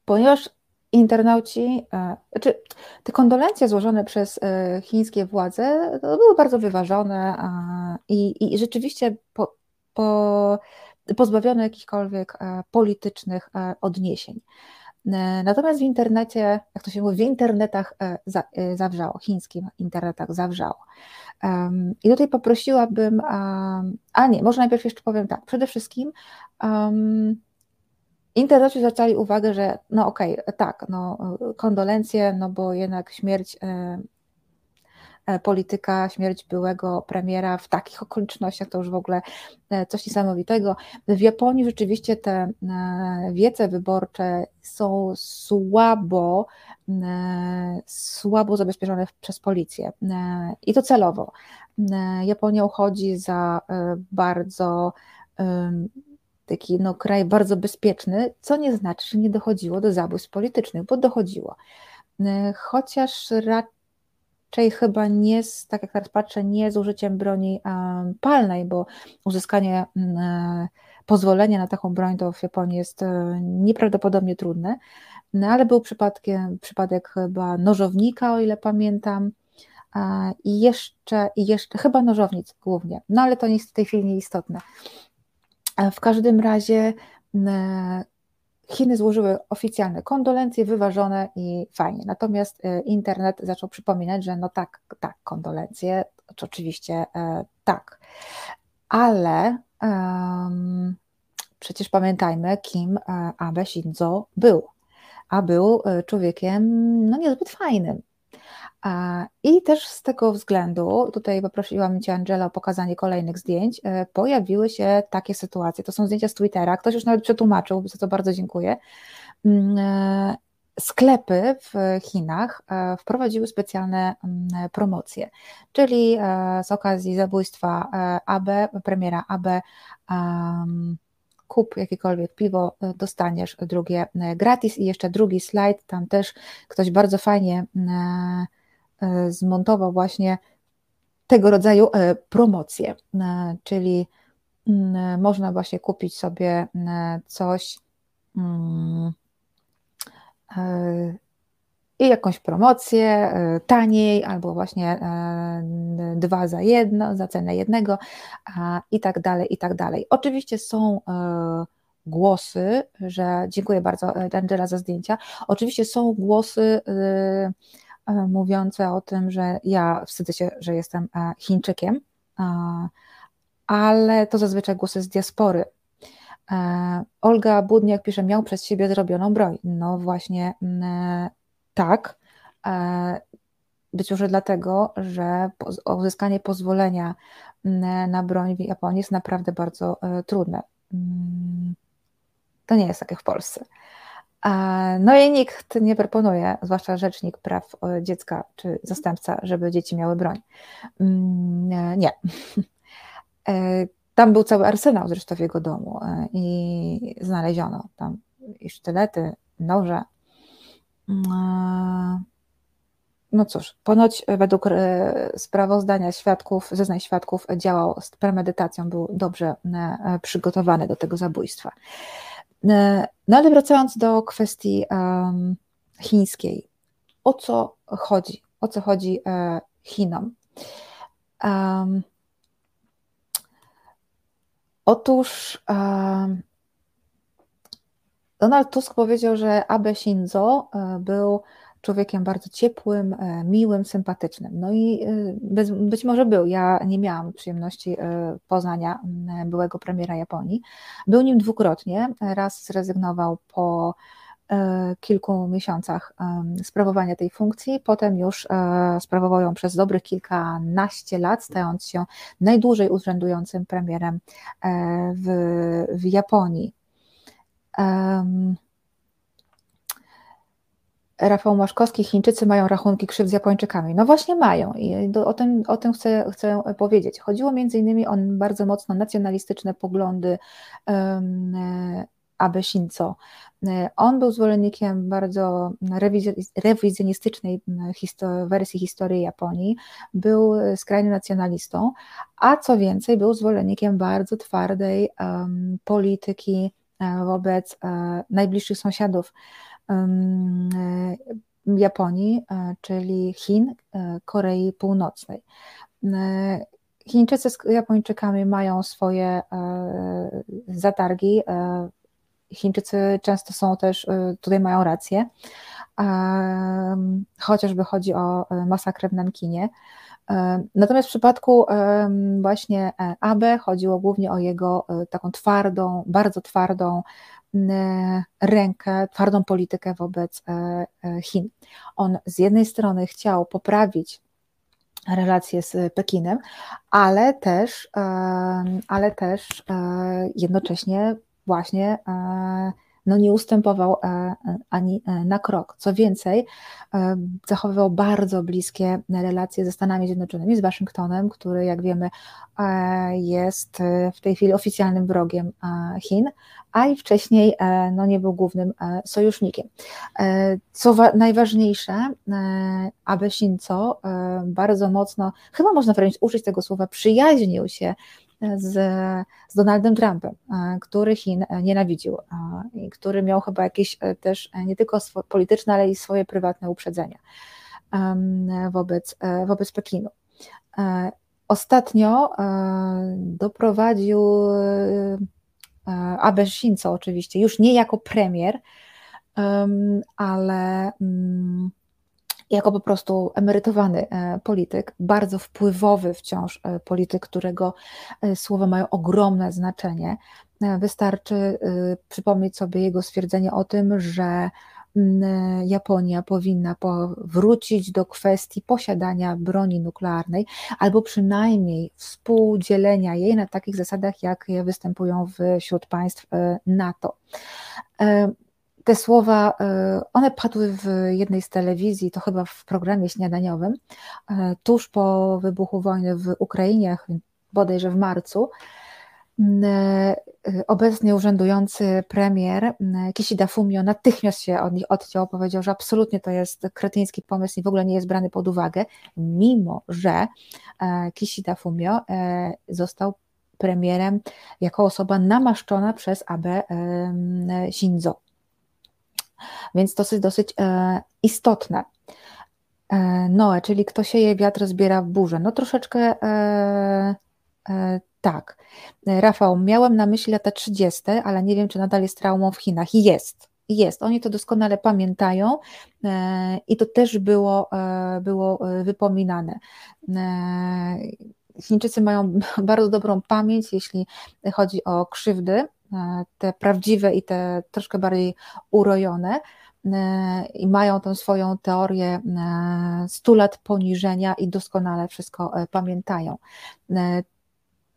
ponieważ internauci, e, znaczy te kondolencje złożone przez e, chińskie władze były bardzo wyważone i, i rzeczywiście po, po, pozbawione jakichkolwiek politycznych odniesień. Natomiast w internecie, jak to się mówi, w internetach zawrzało, chińskim internetach zawrzało. I tutaj poprosiłabym, a nie, może najpierw jeszcze powiem tak, przede wszystkim um, internauci zwracali uwagę, że no okej, okay, tak, no kondolencje, no bo jednak śmierć E, polityka, śmierć byłego premiera w takich okolicznościach to już w ogóle e, coś niesamowitego. W Japonii rzeczywiście te e, wiece wyborcze są słabo, słabo zabezpieczone przez policję i to celowo. Japonia uchodzi za bardzo taki no, kraj bardzo bezpieczny, co nie znaczy, że nie dochodziło do zabójstw politycznych, bo dochodziło. Chociaż raczej chyba nie, z, tak jak teraz patrzę, nie z użyciem broni palnej, bo uzyskanie e, pozwolenia na taką broń to w Japonii jest e, nieprawdopodobnie trudne, no ale był przypadkiem, przypadek chyba nożownika, o ile pamiętam, i jeszcze, i jeszcze, chyba nożownic głównie, no ale to jest w tej chwili nieistotne. W każdym razie Chiny złożyły oficjalne kondolencje, wyważone i fajnie. Natomiast e, internet zaczął przypominać, że no tak, tak, kondolencje, to oczywiście e, tak. Ale um, przecież pamiętajmy, kim e, Abe Shinzo był. A był człowiekiem no, niezbyt fajnym. I też z tego względu, tutaj poprosiłam Cię Angela o pokazanie kolejnych zdjęć, e, pojawiły się takie sytuacje. To są zdjęcia z Twittera, ktoś już nawet przetłumaczył, za co bardzo dziękuję. Mm, e, sklepy w Chinach e, wprowadziły specjalne mm, promocje, czyli z okazji zabójstwa AB, premiera AB, kup jakiekolwiek piwo, dostaniesz drugie gratis. I jeszcze drugi slajd, tam też ktoś bardzo fajnie E, zmontował właśnie tego rodzaju e, promocje, e, czyli mm, można właśnie kupić sobie coś mm, i jakąś promocję taniej, albo właśnie dwa za jedno, za cenę jednego i tak dalej, i tak dalej. Oczywiście są głosy, że dziękuję bardzo Angela za zdjęcia. Oczywiście są głosy E, mówiące o tym, że ja wstydzę się, że jestem e, Chińczykiem, e, ale to zazwyczaj głosy z diaspory. Olga Budniak pisze, miał przez siebie zrobioną broń. No właśnie tak. Być może dlatego, że uzyskanie pozwolenia na broń w Japonii jest naprawdę bardzo trudne. Mm, to nie jest jak w Polsce. No i nikt nie proponuje, zwłaszcza rzecznik praw dziecka czy zastępca, żeby dzieci miały broń. Mm, nie. E, tam był cały arsenał zresztą w jego domu e, i znaleziono tam i sztylety, noże. E, no cóż, ponoć według sprawozdania świadków, zeznań świadków działał z premedytacją, był dobrze przygotowany do tego zabójstwa. E, no ale wracając do kwestii chińskiej, o co chodzi? O co chodzi e, Chinom? Otóż Donald Tusk powiedział, że Abe Shinzo e, był człowiekiem bardzo ciepłym, e, miłym, sympatycznym. No i e, być może był. Ja nie miałam przyjemności poznania byłego premiera Japonii. Był nim dwukrotnie. Raz zrezygnował po kilku miesiącach sprawowania tej funkcji, potem już sprawował ją przez dobrych kilkanaście lat, stając się najdłużej urzędującym premierem w, w Japonii. Rafał Maszkowski, Chińczycy mają rachunki krzywd z Japończykami. No właśnie mają i do, o tym, o tym chcę, chcę powiedzieć. Chodziło między innymi o bardzo mocno nacjonalistyczne poglądy um, Abe Shinzo. On był zwolennikiem bardzo rewizjonistycznej wersji historii Japonii, był skrajnym nacjonalistą, a co więcej, był zwolennikiem bardzo twardej um, polityki wobec uh, najbliższych sąsiadów Japonii, e, czyli Chin, e, Korei Północnej. E, Chińczycy z Japończykami mają swoje zatargi. Chińczycy często są też, tutaj mają rację, chociażby chodzi o masakrę w Nankinie. Natomiast w przypadku właśnie Abe chodziło głównie o jego taką twardą, bardzo twardą rękę, twardą politykę wobec Chin. On z jednej strony chciał poprawić relacje z Pekinem, ale też, ale też jednocześnie właśnie no nie ustępował e, e, ani e, na krok. Co więcej, zachowywał bardzo bliskie relacje ze Stanami Zjednoczonymi, z Waszyngtonem, który, jak wiemy, jest w tej chwili oficjalnym wrogiem Chin, a i wcześniej no, nie był głównym sojusznikiem. Co najważniejsze, Abe Shinzo bardzo mocno, chyba można wręcz użyć tego słowa, przyjaźnił się z, z Donaldem Trumpem, e, który Chin e, nienawidził e, i który miał chyba jakieś też nie tylko polityczne, ale i swoje prywatne uprzedzenia wobec, wobec Pekinu. Ostatnio doprowadził Abe Shinzo oczywiście, już nie jako premier, ale mm, jako po prostu emerytowany e, polityk, bardzo wpływowy wciąż e, polityk, którego e, słowa mają ogromne znaczenie. Wystarczy przypomnieć sobie jego stwierdzenie o tym, że Japonia powinna wrócić do kwestii posiadania broni nuklearnej, albo przynajmniej współdzielenia jej na takich zasadach, jak występują wśród państw NATO te słowa, e, one padły w jednej z telewizji, to chyba w programie śniadaniowym, e, tuż po wybuchu wojny w Ukrainie, bodajże w marcu. E, obecnie urzędujący premier Kishida Fumio natychmiast się od nich odciął, powiedział, że absolutnie to jest kretyński pomysł i w ogóle nie jest brany pod uwagę, mimo że Kishida Fumio został premierem jako osoba namaszczona przez Abe Shinzo. Więc to jest dosyć e, istotne. E, Noe, czyli kto sieje wiatr, zbiera burzę. No troszeczkę e, tak. Rafał, miałem na myśli lata 30., ale nie wiem, czy nadal jest traumą w Chinach. Jest, jest. Oni to doskonale pamiętają i to też było, było wypominane. Chińczycy mają bardzo dobrą pamięć, jeśli chodzi o krzywdy, te prawdziwe i te troszkę bardziej urojone e, i mają tą swoją teorię 100 e, lat poniżenia i doskonale wszystko pamiętają.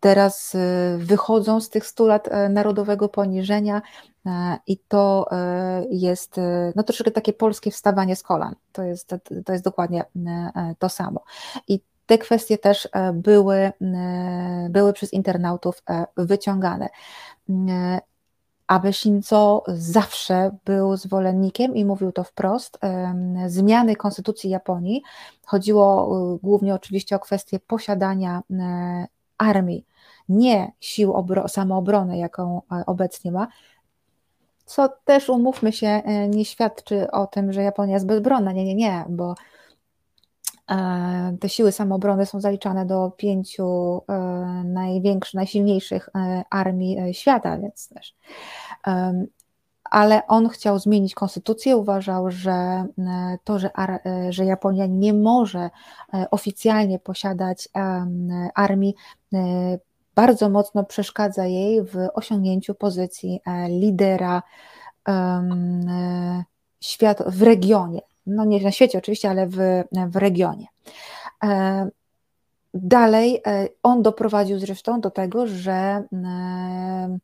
Teraz wychodzą z tych 100 lat narodowego poniżenia i to jest no troszkę takie polskie wstawanie z kolan. To jest, to jest dokładnie to samo. I te kwestie też były, były przez internautów wyciągane. Abe Shinzo zawsze był zwolennikiem i mówił to wprost, zmiany konstytucji Japonii. Chodziło głównie oczywiście o kwestię posiadania e, armii, nie sił samoobrony, jaką e, obecnie ma, co też umówmy się, e, nie świadczy o tym, że Japonia jest bezbronna. Nie, nie, nie, bo E, te siły samoobrony są zaliczane do pięciu e, największych, najsilniejszych e, armii świata, więc też. Ale on chciał zmienić konstytucję, uważał, że to, że, że Japonia nie może oficjalnie posiadać armii, bardzo mocno przeszkadza jej w osiągnięciu pozycji lidera świat w regionie no nie na świecie oczywiście, ale w, w regionie. E, dalej e, on doprowadził zresztą do tego, że e,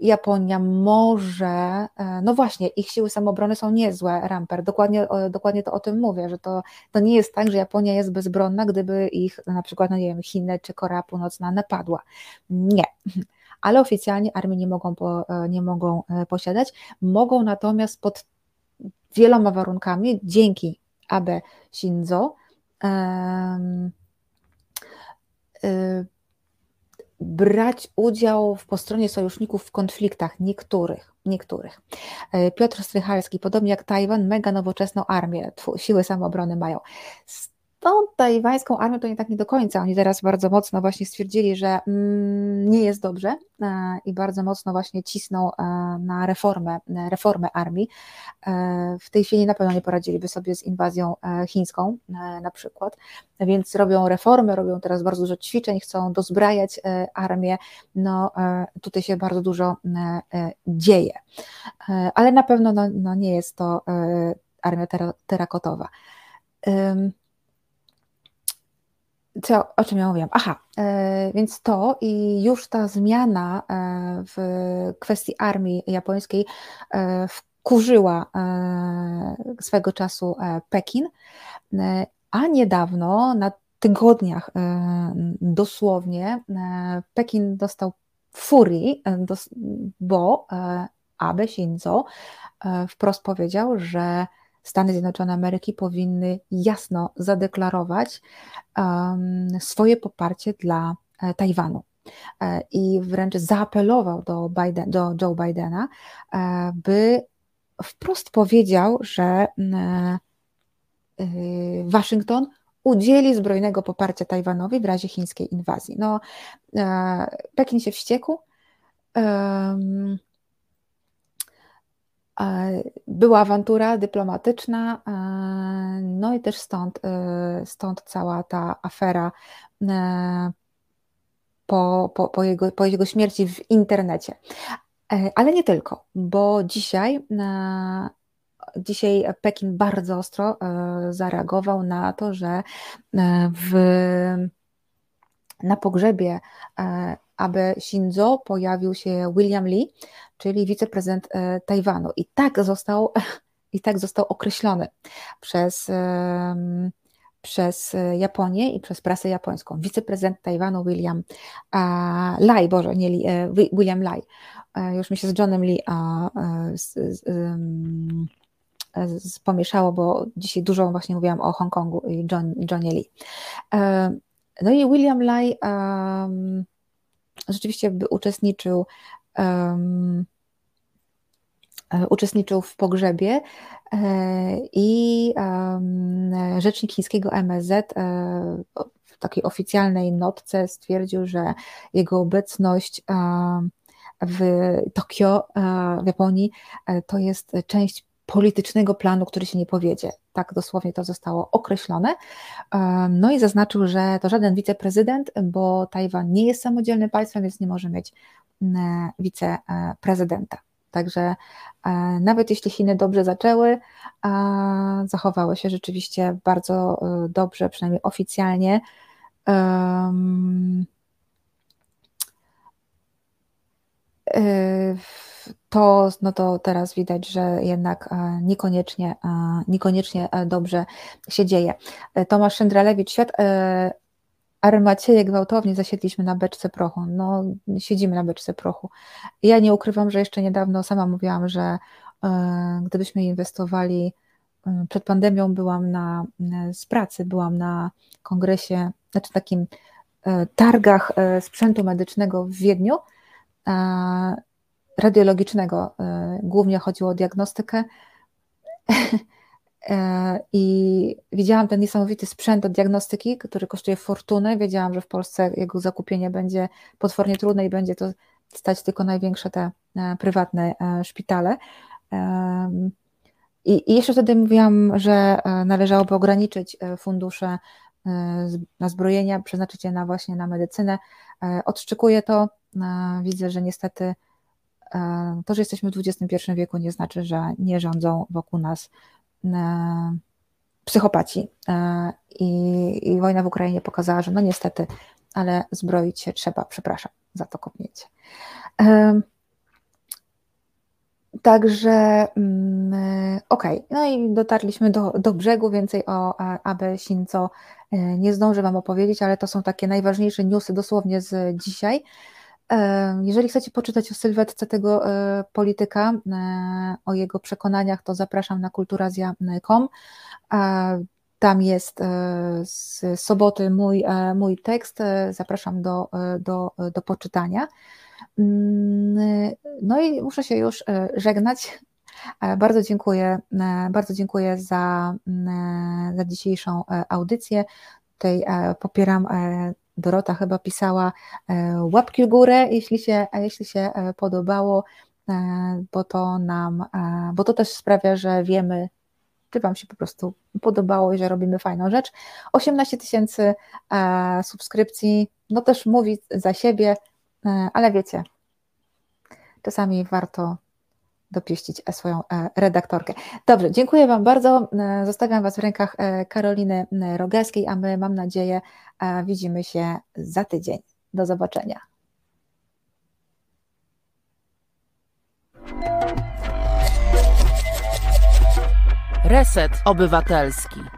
Japonia może, no właśnie, ich siły samoobrony są niezłe, Ramper, dokładnie, dokładnie to o tym mówię, że to, to nie jest tak, że Japonia jest bezbronna, gdyby ich na przykład, no nie wiem, Chiny czy Korea Północna napadła. Nie. Ale oficjalnie armii nie mogą, po, nie mogą posiadać, mogą natomiast pod wieloma warunkami dzięki Abe Shinzo y, brać udział w, po stronie sojuszników w konfliktach niektórych. niektórych. Y, Piotr Strychalski, podobnie jak Tajwan, mega nowoczesną armię, siły samoobrony mają. Tą tajwańską armią to nie tak nie do końca. Oni teraz bardzo mocno właśnie stwierdzili, że mm, nie jest dobrze e, i bardzo mocno właśnie cisną e, na reformę, reformę armii. E, w tej chwili na pewno nie poradziliby sobie z inwazją chińską na przykład, więc robią reformy, robią teraz bardzo dużo ćwiczeń, chcą dozbrajać armię. No tutaj się bardzo dużo dzieje, ale na pewno no, no nie jest to armia terakotowa co, o czym ja mówiłam? Aha, e, więc to i już ta zmiana e, w kwestii armii japońskiej e, wkurzyła swego czasu Pekin, a niedawno, na tygodniach dosłownie, Pekin dostał furii, bo Abe Shinzo wprost powiedział, że Stany Zjednoczone Ameryki powinny jasno zadeklarować um, swoje poparcie dla e, Tajwanu. E, I wręcz zaapelował do, Biden, do Joe Bidena, e, by wprost powiedział, że Waszyngton udzieli zbrojnego poparcia Tajwanowi w razie chińskiej inwazji. No, Pekin się wściekł. Była awantura dyplomatyczna, no i też stąd, e, stąd cała ta afera e, po, po, po, jego, po jego śmierci w internecie. E, ale nie tylko, bo dzisiaj, dzisiaj Pekin bardzo ostro zareagował na to, że w, na pogrzebie aby Shinzo pojawił się William Lee, czyli wiceprezydent e, Tajwanu. I tak został, i tak został określony przez, przez Japonię i przez prasę japońską. Wiceprezydent Tajwanu William Lai, Boże, nie Lee, e, William Lai. E, już mi się z Johnem Lee z, z, z, pomieszało, bo dzisiaj dużo właśnie mówiłam o Hongkongu i John, Johnie Lee. No i William Lai um, rzeczywiście uczestniczył um, uczestniczył w pogrzebie e, i rzecznik chińskiego MSZ e, w takiej oficjalnej notce stwierdził, że jego obecność w Tokio, w Japonii, to jest część politycznego planu, który się nie powiedzie. Tak dosłownie to zostało określone. No i zaznaczył, że to żaden wiceprezydent, bo Tajwan nie jest samodzielnym państwem, więc nie może mieć wiceprezydenta. Także e, nawet jeśli Chiny dobrze zaczęły, zachowały się rzeczywiście bardzo e, dobrze, przynajmniej oficjalnie. E, to, no to teraz widać, że jednak e, niekoniecznie, e, niekoniecznie e, dobrze się dzieje. Tomasz Szyndralewicz, świat armacieje gwałtownie zasiedliśmy na beczce prochu. No, siedzimy na beczce prochu. Ja nie ukrywam, że jeszcze niedawno sama mówiłam, że gdybyśmy inwestowali przed pandemią byłam na, z pracy, byłam na kongresie, znaczy takim targach sprzętu medycznego w Wiedniu radiologicznego. E, głównie chodziło o diagnostykę. E, I widziałam ten niesamowity sprzęt od diagnostyki, który kosztuje fortunę. Wiedziałam, że w Polsce jego zakupienie będzie potwornie trudne i będzie to stać tylko największe te e, prywatne szpitale. I jeszcze wtedy mówiłam, że należałoby ograniczyć fundusze na zbrojenia, przeznaczyć je na właśnie na medycynę. Odszczekuję to. Widzę, że niestety E, to, że jesteśmy w XXI wieku, nie znaczy, że nie rządzą wokół nas e, psychopaci. E, I, I, wojna w Ukrainie pokazała, że no niestety, ale zbroić się trzeba. Przepraszam za to kopnięcie. Także mm, okej, okay. no i dotarliśmy do, do brzegu, więcej o Abe Shinzo nie zdążę Wam opowiedzieć, ale to są takie najważniejsze newsy dosłownie z dzisiaj. Jeżeli chcecie poczytać o sylwetce tego e, polityka, e, o jego przekonaniach, to zapraszam na kulturazja.com. Tam jest e, z soboty mój, mój tekst. Zapraszam do, do, do poczytania. Mm, no i muszę się już żegnać. Bardzo dziękuję, bardzo dziękuję za, za dzisiejszą audycję. Tutaj popieram Dorota chyba pisała łapki w górę, jeśli się, jeśli się podobało, bo to nam, bo to też sprawia, że wiemy, czy Wam się po prostu podobało i że robimy fajną rzecz. 18 tysięcy e, subskrypcji, no też mówi za siebie, e, ale wiecie, czasami warto dopieścić swoją e, redaktorkę. Dobrze, dziękuję Wam bardzo. Zostawiam Was w rękach Karoliny Rogalskiej, a my, mam nadzieję, widzimy się za tydzień. Do zobaczenia. Reset Obywatelski.